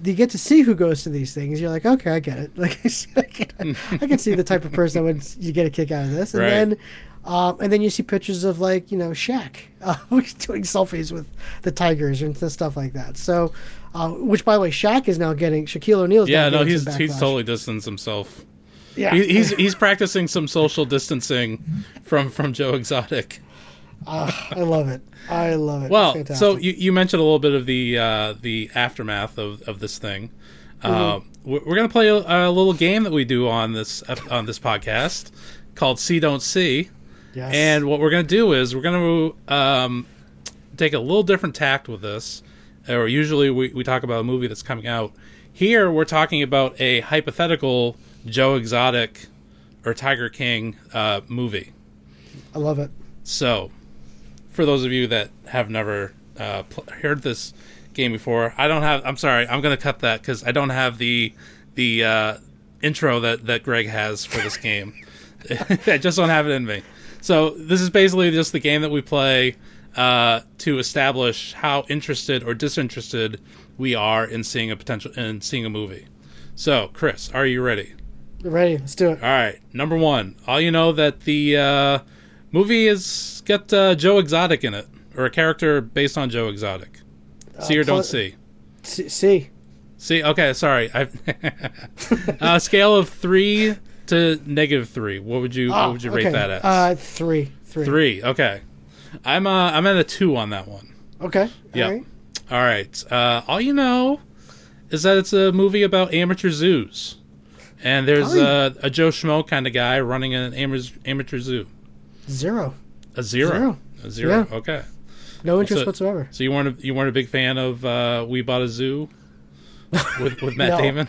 Speaker 2: you get to see who goes to these things. You're like, okay, I get it. Like I can, I can see the type of person that would you get a kick out of this. And
Speaker 1: Right.
Speaker 2: then um, and then you see pictures of like you know Shaq uh, doing selfies with the Tigers and stuff like that. So, uh, which by the way, Shaq is now getting Shaquille O'Neal's
Speaker 1: Yeah, no, he's he's totally distanced himself.
Speaker 2: yeah.
Speaker 1: He, he's he's practicing some social distancing from from Joe Exotic.
Speaker 2: Ah, I love it. I love it.
Speaker 1: Well, so you, you mentioned a little bit of the uh, the aftermath of, of this thing.
Speaker 2: Mm-hmm.
Speaker 1: Uh, we're we're gonna play a, a little game that we do on this on this podcast called "See Don't See,"
Speaker 2: yes.
Speaker 1: and what we're gonna do is we're gonna um, take a little different tact with this. Or usually we, we talk about a movie that's coming out. Here we're talking about a hypothetical Joe Exotic or Tiger King uh, movie.
Speaker 2: I love it.
Speaker 1: So, for those of you that have never uh, pl- heard this game before, I don't have. I'm sorry, I'm going to cut that because I don't have the the uh, intro that that Greg has for this game. I just don't have it in me. So this is basically just the game that we play uh, to establish how interested or disinterested we are in seeing a potential in seeing a movie. So, Chris, are you ready?
Speaker 2: Ready. Let's do it.
Speaker 1: All right, number one. All you know that the uh, movie has got uh, Joe Exotic in it, or a character based on Joe Exotic. See or
Speaker 2: pl-
Speaker 1: don't see.
Speaker 2: C.
Speaker 1: See, okay, sorry. I uh, scale of three to negative three. What would you
Speaker 2: Ah,
Speaker 1: what would you rate
Speaker 2: okay.
Speaker 1: that at?
Speaker 2: Uh, three. Three.
Speaker 1: three. Okay, I'm uh, I'm at a two on that one.
Speaker 2: Okay.
Speaker 1: Yep.
Speaker 2: All right.
Speaker 1: All right. Uh, all you know is that it's a movie about amateur zoos, and there's
Speaker 2: Oh,
Speaker 1: a, a Joe Schmo kind of guy running an amateur amateur zoo.
Speaker 2: Zero.
Speaker 1: A zero.
Speaker 2: Zero.
Speaker 1: A zero.
Speaker 2: Yeah.
Speaker 1: Okay.
Speaker 2: No interest
Speaker 1: So-
Speaker 2: whatsoever.
Speaker 1: So you weren't a, you weren't a big fan of uh, We Bought a Zoo with with Matt
Speaker 2: No.
Speaker 1: Damon.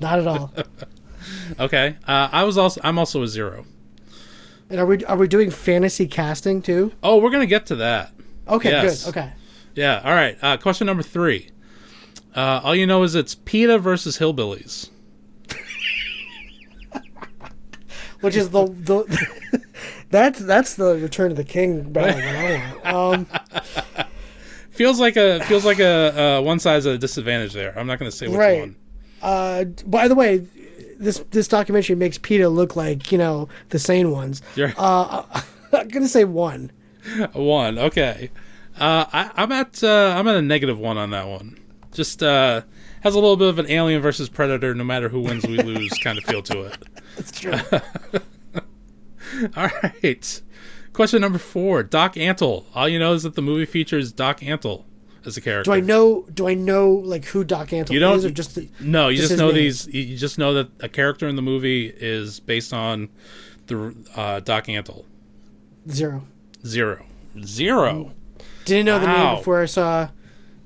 Speaker 2: Not at all.
Speaker 1: Okay. Uh, I was also I'm also a zero.
Speaker 2: and are we are we doing fantasy casting too?
Speaker 1: Oh, we're gonna get to that.
Speaker 2: Okay.
Speaker 1: Yes.
Speaker 2: Good. Okay.
Speaker 1: Yeah. All right. Uh, question number three. Uh, all you know is it's PETA versus hillbillies.
Speaker 2: Which is the the. That's that's the Return of the King battle that I want. Um,
Speaker 1: Feels like a feels like a uh, one size a disadvantage there. I'm not gonna say which
Speaker 2: Right.
Speaker 1: one.
Speaker 2: uh, by the way, this this documentary makes PETA look like you know the sane ones.
Speaker 1: You're
Speaker 2: Uh, I'm gonna say one.
Speaker 1: one. Okay. Uh, I, I'm at uh, I'm at a negative one on that one. Just uh, has a little bit of an alien versus predator. No matter who wins, we lose kind of feel to it.
Speaker 2: That's true.
Speaker 1: All right. Question number four. Doc Antle. All you know is that the movie features Doc Antle as a character.
Speaker 2: Do I know? Do I know like who Doc Antle
Speaker 1: You don't-
Speaker 2: is, or just the,
Speaker 1: No, you
Speaker 2: Just
Speaker 1: just, know
Speaker 2: name.
Speaker 1: these. You just know that a character in the movie is based on the uh, Doc Antle.
Speaker 2: zero?
Speaker 1: Zero. Zero.
Speaker 2: Didn't know the name before I saw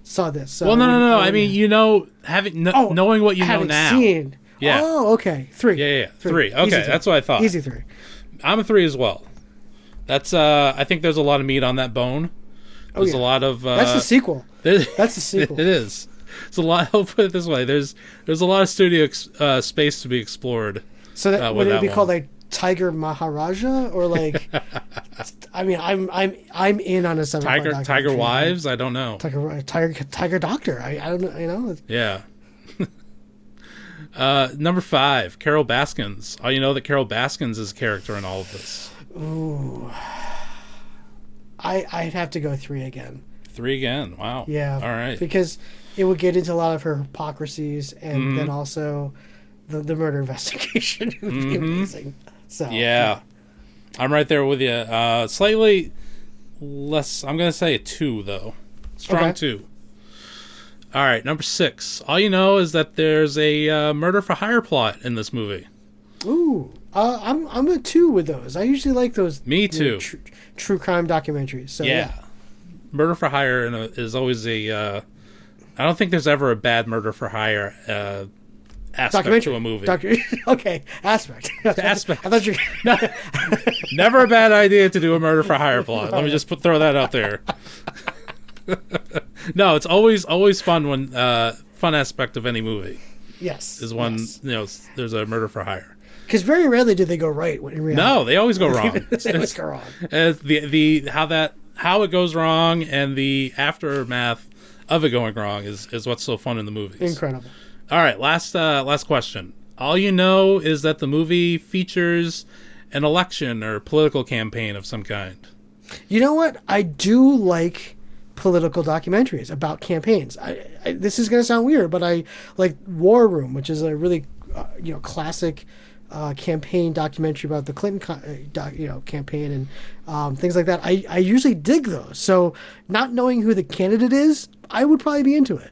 Speaker 2: saw this. So
Speaker 1: Well, no, no, no. I mean, you know, having kn-
Speaker 2: Oh,
Speaker 1: knowing what you know now.
Speaker 2: Seen.
Speaker 1: Yeah.
Speaker 2: Oh, okay. Three.
Speaker 1: Yeah, yeah, yeah. Three. Okay,
Speaker 2: Easy
Speaker 1: that's what I thought.
Speaker 2: Easy three.
Speaker 1: I'm a three as well. That's. uh I think there's a lot of meat on that bone. There's
Speaker 2: Oh, yeah.
Speaker 1: a lot of. Uh,
Speaker 2: That's the sequel.
Speaker 1: There's-
Speaker 2: That's the sequel.
Speaker 1: it is. It's a lot. I'll put it this way: there's there's a lot of studio ex, uh, space to be explored.
Speaker 2: So that
Speaker 1: uh,
Speaker 2: would it be
Speaker 1: one.
Speaker 2: called like Tiger Maharaja or like? I mean, I'm I'm I'm in on a seven.
Speaker 1: Tiger. Tiger Wives. I don't know.
Speaker 2: Tiger Tiger Tiger Doctor. I I don't know. You know.
Speaker 1: Yeah. Uh, number five, Carole Baskins. Oh, you know that Carole Baskins is a character in all of this.
Speaker 2: Ooh. I I'd have to go three again.
Speaker 1: Three again. Wow.
Speaker 2: Yeah.
Speaker 1: All right.
Speaker 2: Because it would get into a lot of her hypocrisies and
Speaker 1: Mm-hmm.
Speaker 2: then also the the murder investigation would be amazing. So
Speaker 1: Yeah. I'm right there with you. Uh, slightly less. I'm gonna say a two though. Strong
Speaker 2: Okay.
Speaker 1: two. All right, number six. All you know is that there's a uh, murder for hire plot in this movie.
Speaker 2: Ooh. Uh, I'm I'm a two with those. I usually like those.
Speaker 1: Me
Speaker 2: you know,
Speaker 1: too.
Speaker 2: tr- true crime documentaries. So
Speaker 1: yeah.
Speaker 2: yeah.
Speaker 1: Murder for hire in a, is always a. Uh, I don't think there's ever a bad murder for hire uh, aspect
Speaker 2: Documentary
Speaker 1: to a movie.
Speaker 2: Docu- okay, aspect.
Speaker 1: Aspect.
Speaker 2: I thought you.
Speaker 1: Never a bad idea to do a murder for hire plot. Let me just put, throw that out there. no, it's always always fun when uh, fun aspect of any movie
Speaker 2: yes.
Speaker 1: is when you know there's a murder for hire.
Speaker 2: Because very rarely do they go right when in reality.
Speaker 1: No, they always go wrong.
Speaker 2: they always go wrong.
Speaker 1: Uh, the the how that how it goes wrong and the aftermath of it going wrong is is what's so fun in the movies.
Speaker 2: Incredible.
Speaker 1: All right, last uh, last question. All you know is that the movie features an election or political campaign of some kind.
Speaker 2: You know what? I do like political documentaries about campaigns. I, I, this is going to sound weird, but I like War Room, which is a really uh, you know classic uh, campaign documentary about the Clinton co- uh, doc, you know campaign and um, things like that. I, I usually dig those. So not knowing who the candidate is, I would probably be into it.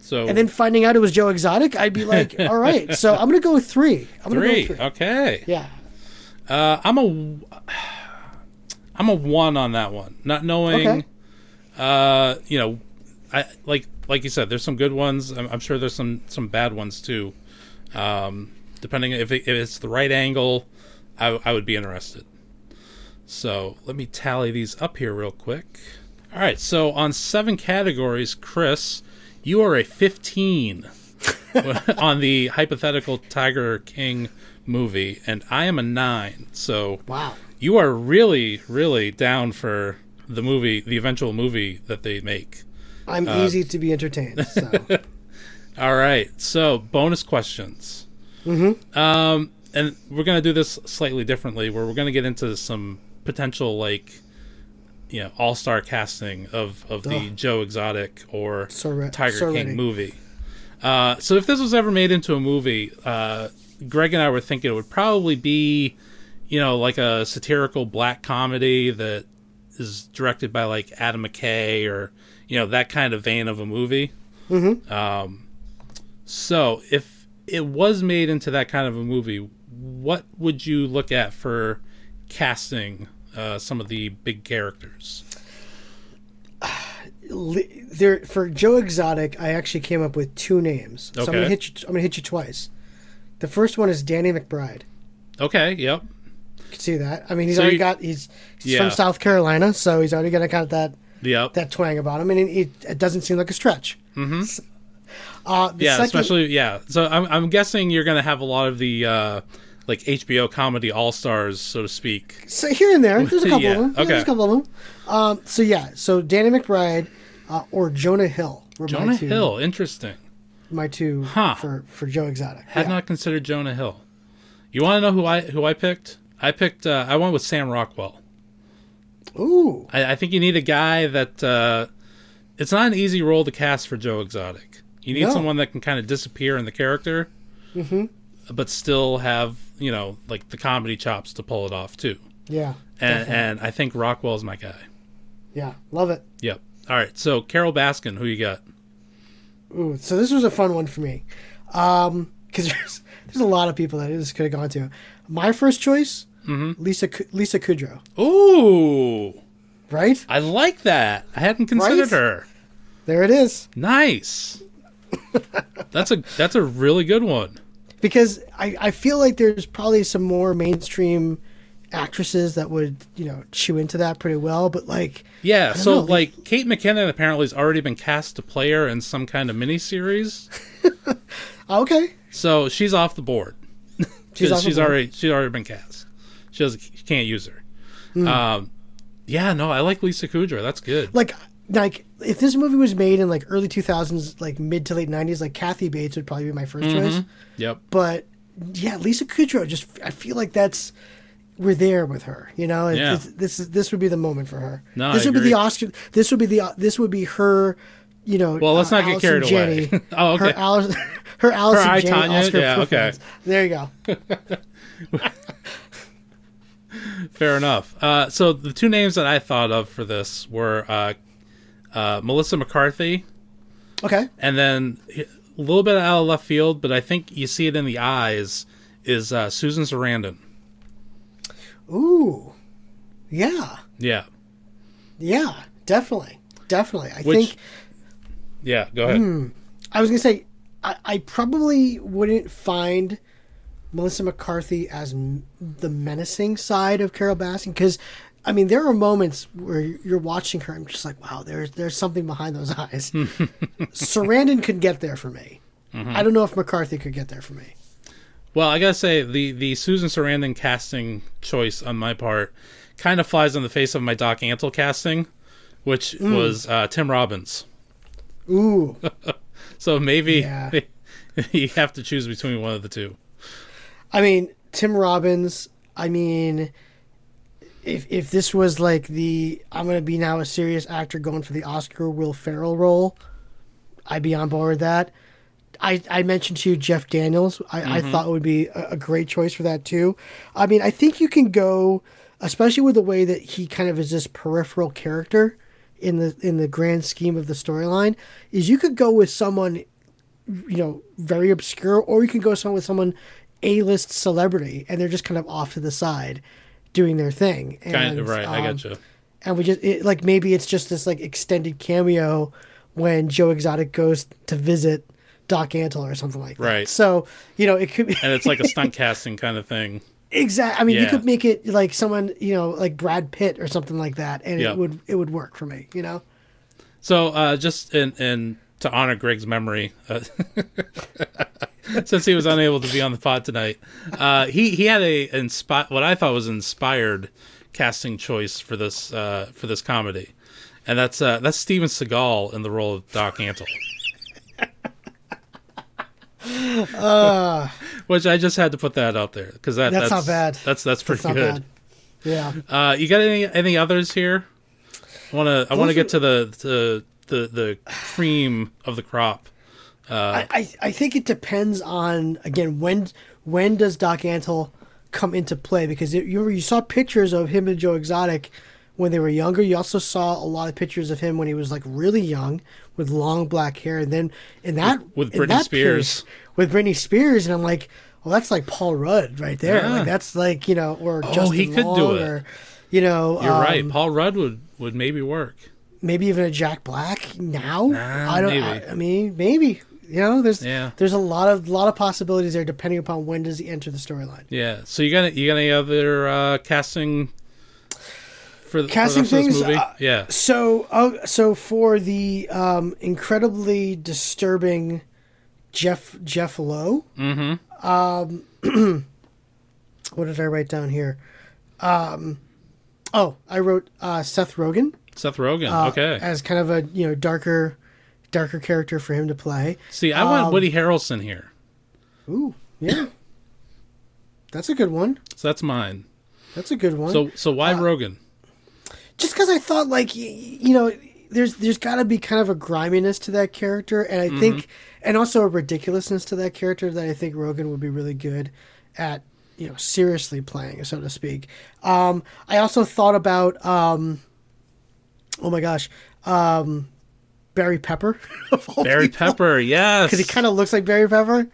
Speaker 1: So
Speaker 2: And then finding out it was Joe Exotic, I'd be like, all right. So I'm going to go with three. I'm to go
Speaker 1: three.
Speaker 2: three.
Speaker 1: Okay.
Speaker 2: Yeah.
Speaker 1: Uh, I'm a I'm a one on that one. Not knowing,
Speaker 2: Okay.
Speaker 1: uh, you know, I like like you said. There's some good ones. I'm, I'm sure there's some some bad ones too. Um, depending if, it, if it's the right angle, I, I would be interested. So let me tally these up here real quick. All right. So on seven categories, Chris, you are a 15 on the hypothetical Tiger King movie, and I am a nine. So
Speaker 2: Wow.
Speaker 1: you are really, really down for the movie, the eventual movie that they make.
Speaker 2: I'm
Speaker 1: Uh,
Speaker 2: easy to be entertained. So.
Speaker 1: All right, so bonus questions. Mm-hmm. Um, and we're gonna do this slightly differently, where we're gonna get into some potential like, you know, all star casting of of the
Speaker 2: Ugh.
Speaker 1: Joe Exotic or Tiger King movie. Uh, so if this was ever made into a movie, uh, Greg and I were thinking it would probably be, you know, like a satirical black comedy that is directed by like Adam McKay or you know that kind of vein of a movie. Mm-hmm. Um, so if it was made into that kind of a movie, what would you look at for casting uh, some of the big characters?
Speaker 2: there for Joe Exotic, I actually came up with two names. So I'm
Speaker 1: Okay.
Speaker 2: gonna hit you. I'm gonna hit you twice. The first one is Danny McBride.
Speaker 1: Okay, yep.
Speaker 2: You can see that. I mean, he's
Speaker 1: So
Speaker 2: already
Speaker 1: you-
Speaker 2: got. He's, he's
Speaker 1: Yeah.
Speaker 2: from South Carolina, so he's already got kind of that
Speaker 1: Yep.
Speaker 2: that twang about him, and it, it, doesn't seem like a stretch. Mm-hmm. Uh,
Speaker 1: yeah,
Speaker 2: second,
Speaker 1: especially yeah. So I'm I'm guessing you're gonna have a lot of the uh, like HBO comedy all stars, so to speak.
Speaker 2: So here and there, there's a couple
Speaker 1: Yeah,
Speaker 2: of them. Yeah,
Speaker 1: okay.
Speaker 2: There's a couple of them. Um, so yeah, so Danny McBride uh, or Jonah Hill
Speaker 1: Jonah
Speaker 2: two,
Speaker 1: Hill, interesting.
Speaker 2: my two
Speaker 1: Huh.
Speaker 2: for for Joe Exotic.
Speaker 1: Had
Speaker 2: Yeah.
Speaker 1: not considered Jonah Hill. You want to know who I who I picked? I picked. Uh, I went with Sam Rockwell.
Speaker 2: Ooh,
Speaker 1: I, I think you need a guy that. Uh, it's not an easy role to cast for Joe Exotic. You need
Speaker 2: No.
Speaker 1: someone that can kind of disappear in the character, but still have you know like the comedy chops to pull it off too.
Speaker 2: yeah,
Speaker 1: And, and I think Rockwell's my guy.
Speaker 2: yeah, love it.
Speaker 1: Yep. All right. So Carole Baskin, who you got?
Speaker 2: Ooh, so this was a fun one for me, because there's there's a lot of people that this could have gone to. My first choice,
Speaker 1: Mm-hmm.
Speaker 2: Lisa Lisa Kudrow,
Speaker 1: Ooh,
Speaker 2: right?
Speaker 1: I like that. I hadn't considered
Speaker 2: Right?
Speaker 1: her.
Speaker 2: There it is.
Speaker 1: Nice. That's a that's a really good one.
Speaker 2: Because I, I feel like there's probably some more mainstream actresses that would you know chew into that pretty well, but like
Speaker 1: Yeah. So
Speaker 2: know.
Speaker 1: like Kate McKinnon apparently has already been cast to play her in some kind of miniseries.
Speaker 2: okay,
Speaker 1: So she's off the board.
Speaker 2: She's
Speaker 1: she's
Speaker 2: off
Speaker 1: she's
Speaker 2: board.
Speaker 1: already she's already been cast. She doesn't she can't use her.
Speaker 2: Hmm.
Speaker 1: Um, yeah. No, I like Lisa Kudrow. That's good.
Speaker 2: like like if this movie was made in like early 2000s, like mid to late 90s, like Kathy Bates would probably be my 1st
Speaker 1: Mm-hmm.
Speaker 2: choice.
Speaker 1: Yep.
Speaker 2: But yeah, Lisa Kudrow just I feel like that's we're there with her. You know, It-
Speaker 1: Yeah.
Speaker 2: this is this would be the moment for her.
Speaker 1: No,
Speaker 2: this
Speaker 1: I
Speaker 2: would be the Oscar. This would be the this would be her. You know,
Speaker 1: Well, let's
Speaker 2: uh,
Speaker 1: not get
Speaker 2: Allison
Speaker 1: carried away.
Speaker 2: Janney,
Speaker 1: Oh, okay.
Speaker 2: Her, Alice, her Allison
Speaker 1: I,
Speaker 2: Janney
Speaker 1: Tanya?
Speaker 2: Oscar
Speaker 1: Yeah, okay.
Speaker 2: There you go.
Speaker 1: Fair enough. Uh, so the two names that I thought of for this were uh, uh, Melissa McCarthy,
Speaker 2: Okay.
Speaker 1: and then a little bit out of left field, but I think you see it in the eyes. Is uh, Susan Sarandon?
Speaker 2: Ooh. Yeah.
Speaker 1: Yeah,
Speaker 2: Yeah. Definitely. Definitely. I
Speaker 1: Which-
Speaker 2: think
Speaker 1: yeah. Go ahead.
Speaker 2: Hmm. I was gonna say I, I probably wouldn't find Melissa McCarthy as m- the menacing side of Carole Baskin because I mean there are moments where you're watching her. I'm just like, wow, there's there's something behind those eyes. Sarandon could get there for me. I don't know if McCarthy could get there for me.
Speaker 1: Well, I gotta say the the Susan Sarandon casting choice on my part kind of flies in the face of my Doc Antle casting, which
Speaker 2: Hmm.
Speaker 1: was uh, Tim Robbins.
Speaker 2: Ooh,
Speaker 1: So maybe
Speaker 2: Yeah.
Speaker 1: you have to choose between one of the two.
Speaker 2: I mean Tim Robbins. I mean. If, if this was like the I'm gonna be now a serious actor going for the Oscar Will Ferrell role, I'd be on board with that. I, I mentioned to you Jeff Daniels. I, I mm-hmm. thought would be a, a great choice for that too. I mean, I think you can go, especially with the way that he kind of is this peripheral character in the in the grand scheme of the storyline. Is you could go with someone, you know, very obscure, or you can go someone with someone a list celebrity, and they're just kind of off to the side, doing their thing. And,
Speaker 1: Kind of right. I
Speaker 2: um,
Speaker 1: got you.
Speaker 2: and we just it, like maybe it's just this like extended cameo when Joe Exotic goes to visit Doc Antle or something like that.
Speaker 1: Right.
Speaker 2: So you know it could be
Speaker 1: And it's like a stunt casting kind of thing.
Speaker 2: Exactly. I mean, you could make it like someone you know like Brad Pitt or something like that, and
Speaker 1: Yeah.
Speaker 2: it would it would work for me. You know.
Speaker 1: So uh, just in, in to honor Greg's memory, uh, since he was unable to be on the pod tonight, uh, he he had a inspi- what I thought was inspired casting choice for this uh, for this comedy, and that's uh, that's Steven Seagal in the role of Doc Antle. Which I just had to put that out there because that.
Speaker 2: That's
Speaker 1: that's
Speaker 2: not bad.
Speaker 1: That's that's pretty
Speaker 2: not
Speaker 1: good.
Speaker 2: bad. Yeah.
Speaker 1: Uh, you got any any others here? I want to I want to get to the, the the the cream of the crop.
Speaker 2: I, I I think it depends on again when when does Doc Antle come into play because it, you you saw pictures of him and Joe Exotic when they were younger. You also saw a lot of pictures of him when he was like really young with long black hair, and then in that
Speaker 1: With
Speaker 2: in
Speaker 1: Britney
Speaker 2: that
Speaker 1: Spears.
Speaker 2: period- with Britney Spears, and I'm like, well, that's like Paul Rudd right there.
Speaker 1: Yeah.
Speaker 2: Like that's like you know, or
Speaker 1: Oh,
Speaker 2: Justin
Speaker 1: he could do
Speaker 2: Long,
Speaker 1: it.
Speaker 2: or you know,
Speaker 1: You're
Speaker 2: um,
Speaker 1: right. Paul Rudd would would maybe work.
Speaker 2: maybe even a Jack Black now.
Speaker 1: Nah,
Speaker 2: I don't. I, I mean, maybe you know, there's
Speaker 1: Yeah.
Speaker 2: there's a lot of lot of possibilities there depending upon when does he enter the storyline.
Speaker 1: Yeah. So you got you got any other uh, casting for the
Speaker 2: Casting
Speaker 1: for the rest of this
Speaker 2: things,
Speaker 1: movie?
Speaker 2: uh,
Speaker 1: yeah.
Speaker 2: So, uh, so for the um, incredibly disturbing Jeff Jeff Lowe. Mm-hmm. Um, what did I write down here? Um, oh, I wrote uh, Seth Rogen.
Speaker 1: Seth Rogen.
Speaker 2: uh,
Speaker 1: okay.
Speaker 2: As kind of a you know darker, darker character for him to play.
Speaker 1: See, I want
Speaker 2: um,
Speaker 1: Woody Harrelson here.
Speaker 2: Ooh, yeah. That's a good one.
Speaker 1: So that's mine.
Speaker 2: That's a good one.
Speaker 1: So so why
Speaker 2: Uh,
Speaker 1: Rogen?
Speaker 2: just because I thought like you know there's there's got to be kind of a griminess to that character, and I think and also a ridiculousness to that character that I think Rogen would be really good at you know seriously playing, so to speak. Um, I also thought about um, oh my gosh, um, Barry Pepper. of
Speaker 1: Barry
Speaker 2: people.
Speaker 1: Pepper. Yes.
Speaker 2: because he kind of looks like Barry Pepper.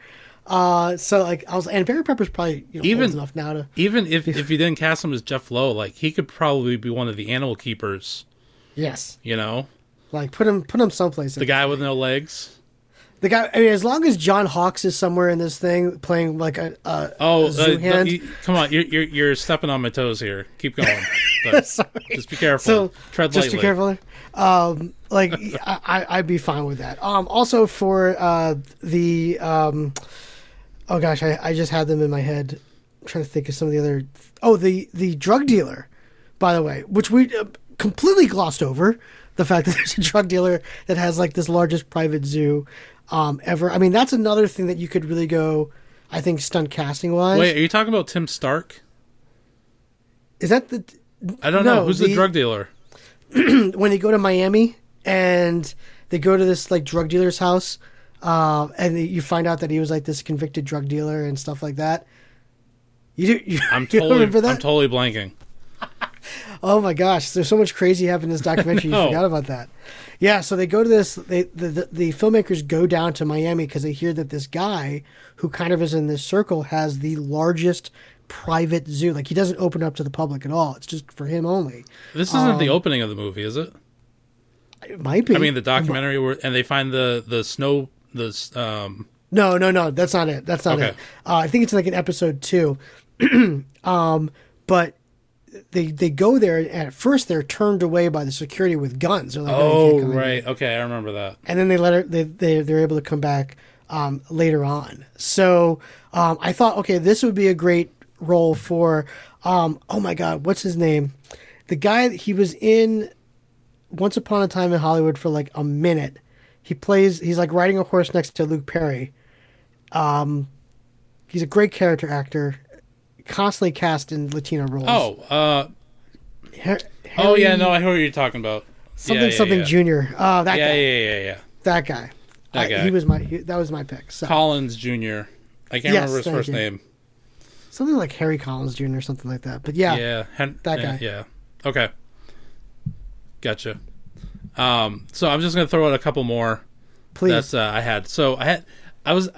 Speaker 2: Uh, so like I was, and Barry Pepper's probably you know,
Speaker 1: Even-
Speaker 2: old enough now to.
Speaker 1: even if if you didn't cast him as Jeff Lowe, like he could probably be one of the animal keepers.
Speaker 2: Yes,
Speaker 1: You know,
Speaker 2: like put him put him someplace.
Speaker 1: the guy with no legs.
Speaker 2: The guy, I mean, as long as John Hawkes is somewhere in this thing playing like a, a
Speaker 1: Oh,
Speaker 2: a zoo
Speaker 1: uh,
Speaker 2: hand.
Speaker 1: you- come on! You're, you're you're stepping on my toes here. Keep going. But just be careful.
Speaker 2: so
Speaker 1: Tread
Speaker 2: just
Speaker 1: lightly.
Speaker 2: be careful. Um, like I, I- I'd be fine with that. Um, also for uh the um, oh gosh, I, I just had them in my head. I'm trying to think of some of the other. Oh, the the drug dealer, by the way, which we uh, completely glossed over the fact that there's a drug dealer that has like this largest private zoo um, ever. I mean, that's another thing that you could really go. I think stunt casting wise.
Speaker 1: Wait, are you talking about Tim Stark?
Speaker 2: is that the
Speaker 1: I don't
Speaker 2: No,
Speaker 1: know. Who's the,
Speaker 2: the-
Speaker 1: drug dealer?
Speaker 2: when they go to Miami and they go to this like drug dealer's house, uh, and you find out that he was like this convicted drug dealer and stuff like that. You do? You,
Speaker 1: I'm totally,
Speaker 2: remember that?
Speaker 1: I'm totally blanking.
Speaker 2: Oh my gosh, there's so much crazy happened in this documentary. You forgot about that. Yeah, so they go to this. They the the, the filmmakers go down to Miami because they hear that this guy who kind of is in this circle has the largest private zoo. Like he doesn't open up to the public at all. It's just for him only.
Speaker 1: This isn't the
Speaker 2: Um,
Speaker 1: opening of the movie, is it?
Speaker 2: It might be.
Speaker 1: I mean, the documentary where and they find the the snow the um
Speaker 2: No, no, no. That's not it. That's not
Speaker 1: Okay.
Speaker 2: it. Uh, I think it's like in episode two. um, but they they go there and at first they're turned away by the security with guns. Like, "No,
Speaker 1: oh
Speaker 2: in
Speaker 1: right okay I remember that
Speaker 2: and then they let her they, they they're able to come back um, later on so um, i thought okay this would be a great role for um, oh my god what's his name the guy he was in once upon a time in hollywood for like a minute he plays he's like riding a horse next to luke perry um, he's a great character actor constantly cast in latino roles
Speaker 1: oh uh
Speaker 2: Har-
Speaker 1: oh yeah no I heard what you're talking about
Speaker 2: something
Speaker 1: yeah, yeah,
Speaker 2: something
Speaker 1: yeah.
Speaker 2: junior uh that
Speaker 1: yeah
Speaker 2: guy
Speaker 1: yeah yeah yeah
Speaker 2: that guy
Speaker 1: That
Speaker 2: I-
Speaker 1: guy.
Speaker 2: he was my he, that was my pick so.
Speaker 1: Collins Jr. I can't
Speaker 2: Yes,
Speaker 1: remember his first
Speaker 2: you.
Speaker 1: name
Speaker 2: something like Harry Collins Jr. or something like that. But yeah,
Speaker 1: yeah Hen-
Speaker 2: that guy.
Speaker 1: yeah okay gotcha um so I'm just gonna throw out a couple more
Speaker 2: please.
Speaker 1: That's uh, I had. So I had I was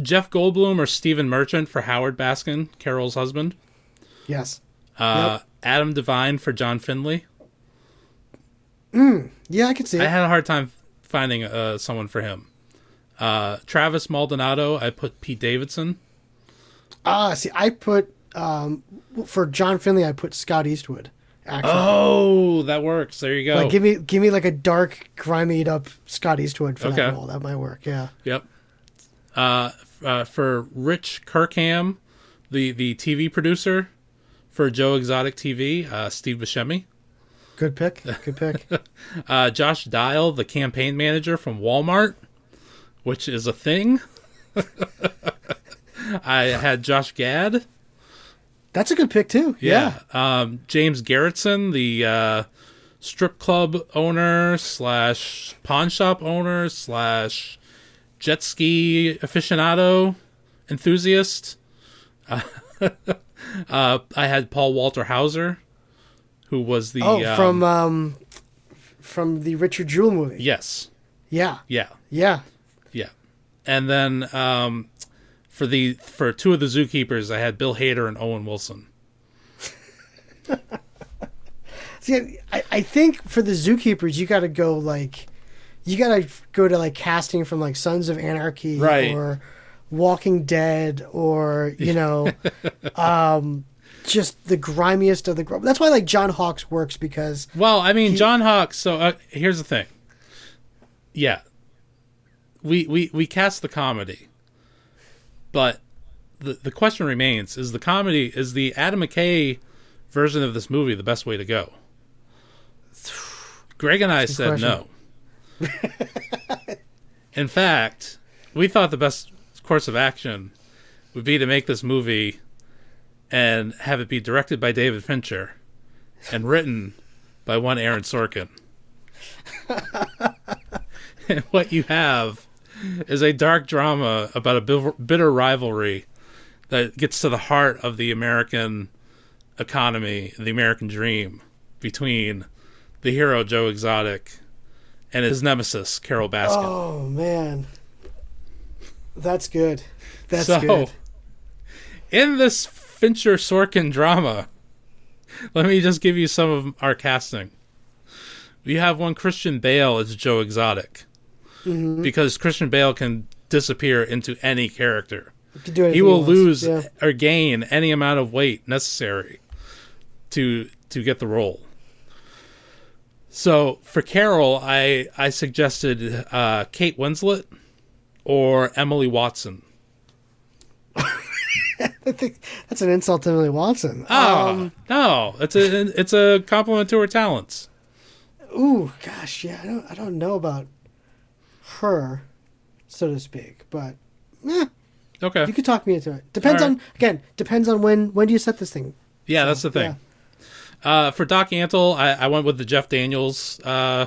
Speaker 1: Jeff Goldblum or Stephen Merchant for Howard Baskin, Carole's husband.
Speaker 2: yes.
Speaker 1: Uh, Adam Devine for John Finlay.
Speaker 2: Yeah, I could see
Speaker 1: I
Speaker 2: it.
Speaker 1: had a hard time finding uh, someone for him. Uh, Travis Maldonado. I put Pete Davidson.
Speaker 2: Ah, see, I put um for John Finlay, I put Scott Eastwood. Actually,
Speaker 1: Oh, that works. There you go.
Speaker 2: like give me give me like a dark, grimied up Scott Eastwood for that role. That might work. Yeah.
Speaker 1: Yep. Uh, uh, for Rich Kirkham, the the TV producer for Joe Exotic TV, uh, Steve Buscemi.
Speaker 2: Good pick. Good pick.
Speaker 1: Uh, Josh Dial, the campaign manager from Walmart, which is a thing. I had Josh Gad.
Speaker 2: That's a good pick too. Yeah.
Speaker 1: Um, James Garretson, the uh, strip club owner slash pawn shop owner slash jet ski aficionado enthusiast. Uh, I had Paul Walter Hauser, who was the
Speaker 2: Oh,
Speaker 1: um,
Speaker 2: from um from the Richard Jewell movie.
Speaker 1: yes,
Speaker 2: Yeah.
Speaker 1: yeah.
Speaker 2: Yeah.
Speaker 1: Yeah, and then um, for the for two of the zookeepers, I had Bill Hader and Owen Wilson.
Speaker 2: See, I, I think for the zookeepers, you got to go like, you got to go to like casting from like Sons of Anarchy
Speaker 1: Right.
Speaker 2: or Walking Dead or you know, um, just the grimiest of the. Gr- That's why like John Hawkes works because
Speaker 1: Well, I mean, John Hawkes. So uh, here's the thing. Yeah, we we we cast the comedy, but the the question remains: is the comedy is the Adam McKay version of this movie the best way to go? Greg and I said no. In fact, we thought the best course of action would be to make this movie and have it be directed by David Fincher and written by one Aaron Sorkin. and what you have is a dark drama about a bitter rivalry that gets to the heart of the American economy, the American dream between the hero Joe Exotic and his nemesis Carole Baskin.
Speaker 2: oh man, that's good. That's
Speaker 1: so,
Speaker 2: good.
Speaker 1: in this Fincher Sorkin drama, let me just give you some of our casting. We have one Christian Bale as Joe Exotic
Speaker 2: Mm-hmm.
Speaker 1: because Christian Bale can disappear into any character.
Speaker 2: Do
Speaker 1: He will lose
Speaker 2: Yeah.
Speaker 1: or gain any amount of weight necessary to to get the role. So for Carole, I I suggested uh, Kate Winslet or Emily Watson.
Speaker 2: I think that's an insult to Emily Watson.
Speaker 1: Oh
Speaker 2: Um,
Speaker 1: no, it's a it's a compliment to her talents.
Speaker 2: ooh, gosh, yeah, I don't, I don't know about her, so to speak, but eh,
Speaker 1: Okay,
Speaker 2: you could talk me into it. Depends
Speaker 1: right.
Speaker 2: on again, depends on when when do you set this thing.
Speaker 1: yeah, that's the thing. Uh, for Doc Antle, I, I went with the Jeff Daniels uh,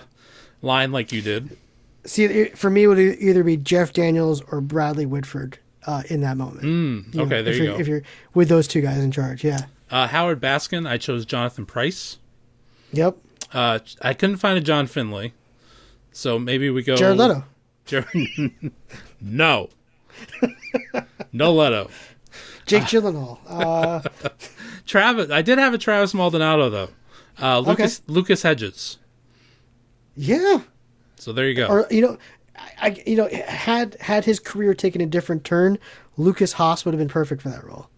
Speaker 1: line like you did.
Speaker 2: See, for me, it would either be Jeff Daniels or Bradley Whitford uh, in that moment.
Speaker 1: Mm,
Speaker 2: You know,
Speaker 1: okay, there you go.
Speaker 2: If you're with those two guys in charge, yeah.
Speaker 1: Uh, Howard Baskin, I chose Jonathan Pryce.
Speaker 2: Yep.
Speaker 1: Uh, I couldn't find a John Finlay, so maybe we go
Speaker 2: Jared Leto.
Speaker 1: Jared- no, no Leto.
Speaker 2: Jake Gyllenhaal. Uh,
Speaker 1: Travis, I did have a Travis Maldonado though. Uh, Lucas Lucas Hedges.
Speaker 2: yeah.
Speaker 1: So there you go.
Speaker 2: Or you know, I, you know had had his career taken a different turn, Lukas Haas would have been perfect for that role.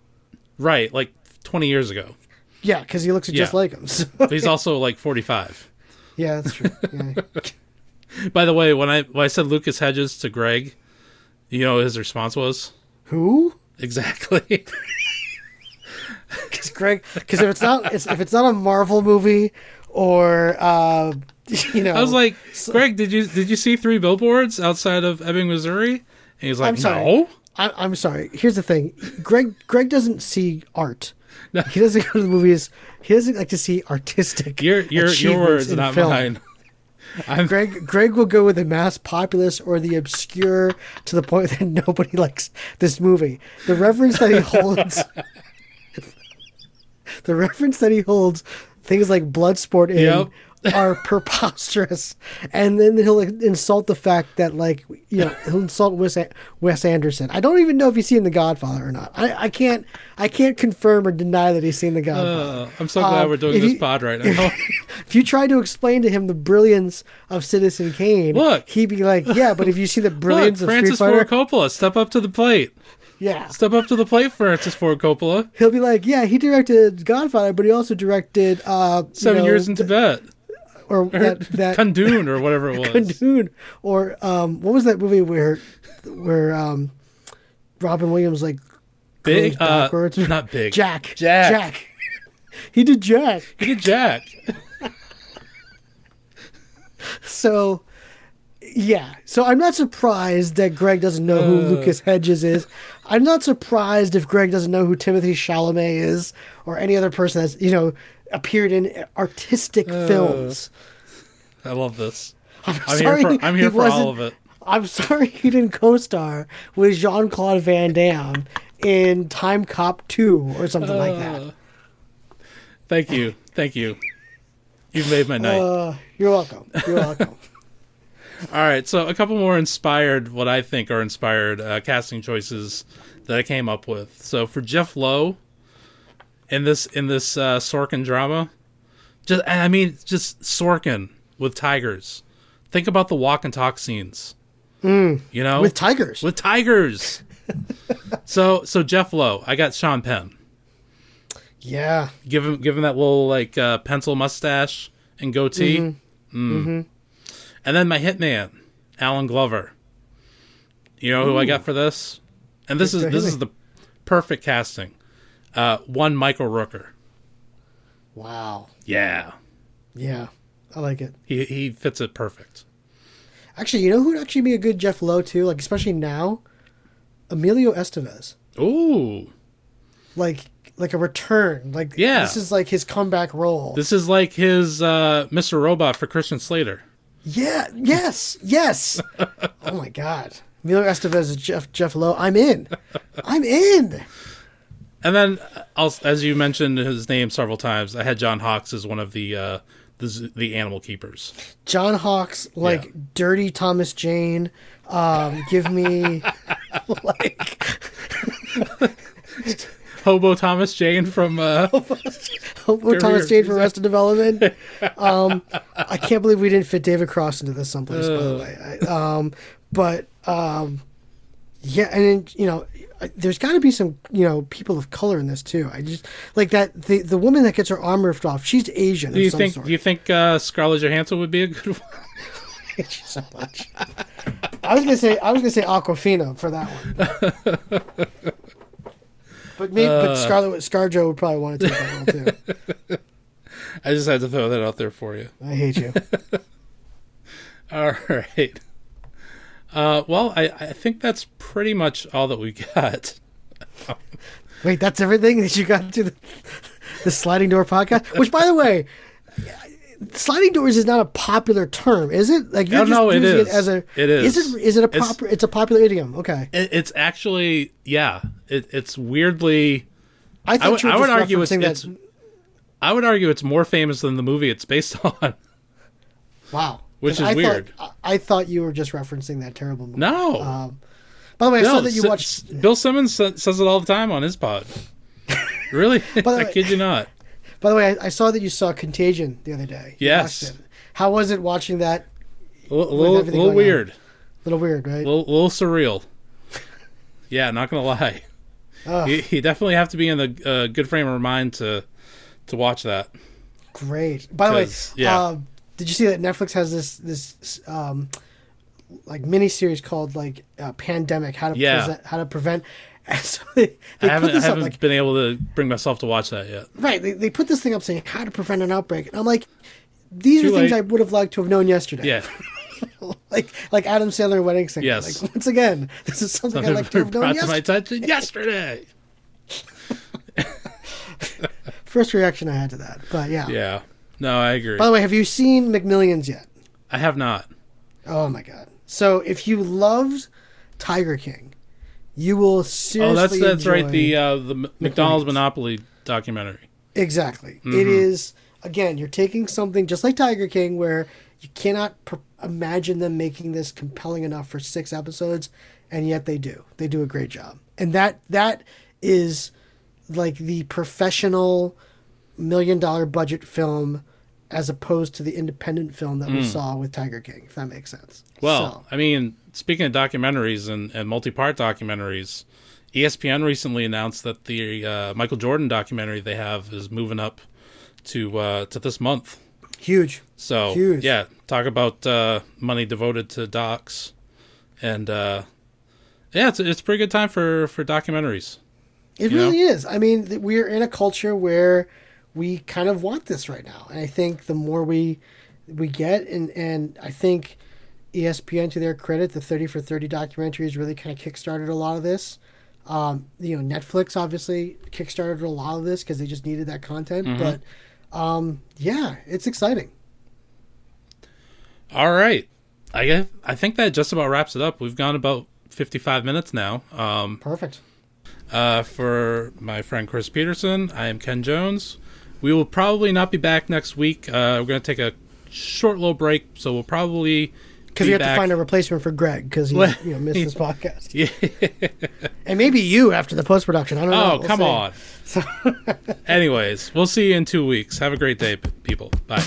Speaker 1: right, like 20 years ago.
Speaker 2: Yeah, because he looks just
Speaker 1: Yeah.
Speaker 2: like him. So,
Speaker 1: But he's also like 45.
Speaker 2: yeah, that's true. Yeah.
Speaker 1: By the way, when I when I said Lucas Hedges to Greg, you know what his response was?
Speaker 2: Who?
Speaker 1: Exactly.
Speaker 2: Because Greg, because if it's not it's, if it's not a Marvel movie or uh, you know,
Speaker 1: I was like, Greg, did you did you see three billboards outside of Ebbing, Missouri? And he's like,
Speaker 2: I'm sorry.
Speaker 1: no.
Speaker 2: I, I'm sorry. Here's the thing, Greg. Greg doesn't see art.
Speaker 1: No.
Speaker 2: He doesn't go to the movies. He doesn't like to see artistic.
Speaker 1: Your your your words,
Speaker 2: in
Speaker 1: not
Speaker 2: film.
Speaker 1: mine. I'm
Speaker 2: Greg Greg will go with the mass populace or the obscure to the point that nobody likes this movie. The reference that he holds the reference that he holds things like Bloodsport in
Speaker 1: Yep.
Speaker 2: are preposterous. And then he'll insult the fact that like you know, he'll insult Wes, Wes Anderson. I don't even know if he's seen The Godfather or not. I, I can't I can't confirm or deny that he's seen The Godfather.
Speaker 1: uh, I'm so glad
Speaker 2: Um,
Speaker 1: we're doing this
Speaker 2: you-
Speaker 1: pod right now.
Speaker 2: If you try to explain to him the brilliance of Citizen Kane,
Speaker 1: Look.
Speaker 2: he'd be like, "Yeah, but if you see the
Speaker 1: Look,
Speaker 2: brilliance of
Speaker 1: Francis
Speaker 2: Street Fighter,
Speaker 1: Ford Coppola, step up to the plate.
Speaker 2: yeah."
Speaker 1: Step up to the plate, Francis Ford Coppola.
Speaker 2: He'll be like, "Yeah, he directed Godfather, but he also directed uh, you
Speaker 1: Seven
Speaker 2: know,
Speaker 1: years in Tibet.
Speaker 2: Or that that
Speaker 1: Kundun or whatever it was.
Speaker 2: Kundun, or um, what was that movie where where um, Robin Williams like
Speaker 1: Big, uh,
Speaker 2: backwards?
Speaker 1: not big.
Speaker 2: Jack,
Speaker 1: Jack.
Speaker 2: Jack. He did Jack.
Speaker 1: He did Jack.
Speaker 2: So, yeah. So I'm not surprised that Greg doesn't know who
Speaker 1: Uh.
Speaker 2: Lucas Hedges is. I'm not surprised if Greg doesn't know who Timothée Chalamet is or any other person that's, you know, appeared in artistic films.
Speaker 1: I love this.
Speaker 2: I'm,
Speaker 1: I'm
Speaker 2: sorry
Speaker 1: here for I'm here
Speaker 2: he
Speaker 1: for all of it.
Speaker 2: I'm sorry he didn't co-star with Jean Claude Van Damme in Timecop 2 or something like that.
Speaker 1: Uh, Thank you. Thank you. You've made my night.
Speaker 2: Uh, you're welcome. You're welcome.
Speaker 1: All right, so a couple more inspired, what I think are inspired uh, casting choices that I came up with. So for Jeff Lowe, in this in this uh, Sorkin drama, just I mean just Sorkin with tigers. Think about the walk and talk scenes. you know,
Speaker 2: with tigers.
Speaker 1: with tigers. so so Jeff Lowe, I got Sean Penn.
Speaker 2: yeah.
Speaker 1: Give him give him that little like uh, pencil mustache and goatee. Mm. And then my hitman, Allen Glover. You know who I got for this? And this is this is the perfect casting. Uh, one Michael Rooker.
Speaker 2: Wow.
Speaker 1: Yeah,
Speaker 2: Yeah. I like it.
Speaker 1: he he fits it perfect.
Speaker 2: Actually, you know who'd actually be a good Jeff Lowe too? Like especially now, Emilio Estevez.
Speaker 1: Ooh,
Speaker 2: Like like a return. Like
Speaker 1: Yeah.
Speaker 2: this is like his comeback role.
Speaker 1: this is like his uh, Mr. Robot for Christian Slater.
Speaker 2: yeah. Yes. Yes. oh my God. Emilio Estevez is Jeff Jeff Lowe. I'm in. I'm in.
Speaker 1: And then, uh, as you mentioned his name several times, I had John Hawkes as one of the uh, the, the animal keepers.
Speaker 2: John Hawkes, like
Speaker 1: Yeah.
Speaker 2: dirty Thomas Jane. Um, give me like
Speaker 1: Hobo Thomas Jane from uh,
Speaker 2: Hobo Thomas Jane for Arrested Development. Um, I can't believe we didn't fit David Cross into this someplace. by the way, I, um, but um, yeah, and then you know, there's got to be some you know people of color in this too. I just like that the the woman that gets her arm ripped off. She's Asian.
Speaker 1: Do you think?
Speaker 2: sort.
Speaker 1: Do you think uh, Scarlett Johansson would be a good one?
Speaker 2: hate you so much. I was gonna say I was gonna say Awkwafina for that one. but me,
Speaker 1: Uh.
Speaker 2: but Scarlet ScarJo would probably want to take that role too.
Speaker 1: I just had to throw that out there for you.
Speaker 2: I hate you.
Speaker 1: All right. Uh, well, I, I think that's pretty much all that we got.
Speaker 2: Wait, that's everything that you got to the, the sliding door podcast. Which, by the way, sliding doors is not a popular term, is it? Like you're
Speaker 1: Oh,
Speaker 2: just
Speaker 1: no,
Speaker 2: using
Speaker 1: is.
Speaker 2: it as a.
Speaker 1: It is.
Speaker 2: Is it? Is it a
Speaker 1: It's-
Speaker 2: proper? It's, a popular idiom. Okay.
Speaker 1: It, it's actually, yeah, it, it's weirdly.
Speaker 2: I
Speaker 1: would- I would argue it's- it's- I would argue it's more famous than the movie it's based on.
Speaker 2: Wow.
Speaker 1: Which
Speaker 2: 'Cause
Speaker 1: is
Speaker 2: I
Speaker 1: weird.
Speaker 2: Thought, I thought you were just referencing that terrible movie.
Speaker 1: No,
Speaker 2: Um, by the way, I saw that you
Speaker 1: S-
Speaker 2: watched.
Speaker 1: Bill Simmons says it all the time on his pod. really? I
Speaker 2: way-
Speaker 1: kid you not.
Speaker 2: By the way, I, I saw that you saw Contagion the other day.
Speaker 1: Yes.
Speaker 2: How was it watching that?
Speaker 1: A little, little, little
Speaker 2: going on.
Speaker 1: weird.
Speaker 2: A little weird, right?
Speaker 1: A little, little surreal. Yeah, not gonna lie. You, you definitely have to be in a uh, good frame of mind to to watch that.
Speaker 2: great. By the way,
Speaker 1: yeah.
Speaker 2: uh, did you see that Netflix has this this um, like mini series called like uh, Pandemic? How to
Speaker 1: Yeah.
Speaker 2: present, how to prevent. And so they,
Speaker 1: I haven't, I haven't
Speaker 2: like
Speaker 1: been able to bring myself to watch that yet.
Speaker 2: right. They, they put this thing up saying how to prevent an outbreak, and I'm like, these
Speaker 1: Too
Speaker 2: are things. I would have liked to have known yesterday.
Speaker 1: Yeah,
Speaker 2: like like Adam Sandler wedding singer.
Speaker 1: Yes.
Speaker 2: Like once again, this is something I'd like to have known
Speaker 1: brought to my attention yesterday.
Speaker 2: First reaction I had to that, but yeah.
Speaker 1: Yeah, no, I agree.
Speaker 2: By the way, have you seen McMillions yet?
Speaker 1: I have not.
Speaker 2: Oh my god! So if you loved Tiger King, you will seriously.
Speaker 1: Oh, that's that's right. The uh, the McDonald's
Speaker 2: McDonald's.
Speaker 1: Monopoly documentary.
Speaker 2: exactly.
Speaker 1: Mm-hmm.
Speaker 2: It is again. You're taking something just like Tiger King, where you cannot pr- imagine them making this compelling enough for six episodes, and yet they do. They do a great job, and that that is like the professional million dollar budget film as opposed to the independent film that we saw with Tiger King, if that makes sense.
Speaker 1: Mm. Well,
Speaker 2: So-
Speaker 1: I mean, speaking of documentaries and, and multi-part documentaries, E ESPN recently announced that the uh, Michael Jordan documentary they have is moving up to uh, to this month.
Speaker 2: huge.
Speaker 1: So
Speaker 2: Huge.
Speaker 1: yeah, talk about uh, money devoted to docs, and uh, yeah, it's it's a pretty good time for for documentaries.
Speaker 2: It really is. I mean, th- we're in a culture where we kind of want this right now, and I think the more we we get, and and I think ESPN, to their credit, the Thirty for Thirty documentary has really kind of kickstarted a lot of this. Um, you know, Netflix obviously kickstarted a lot of this because they just needed that content. But um, yeah, it's exciting.
Speaker 1: All right, I guess, I think that just about wraps it up. We've gone about fifty five minutes now. Um,
Speaker 2: Perfect.
Speaker 1: Uh, for my friend Chris Peterson, I am Ken Jones. We will probably not be back next week. Uh, we're going to take a short little break, so we'll probably
Speaker 2: Because
Speaker 1: be
Speaker 2: we have
Speaker 1: back.
Speaker 2: to find a replacement for Greg because he you know, missed this podcast,
Speaker 1: Yeah.
Speaker 2: and maybe you after the post production. I don't know.
Speaker 1: Oh,
Speaker 2: We'll
Speaker 1: come
Speaker 2: see.
Speaker 1: on. Anyways, we'll see you in two weeks. Have a great day, people. Bye.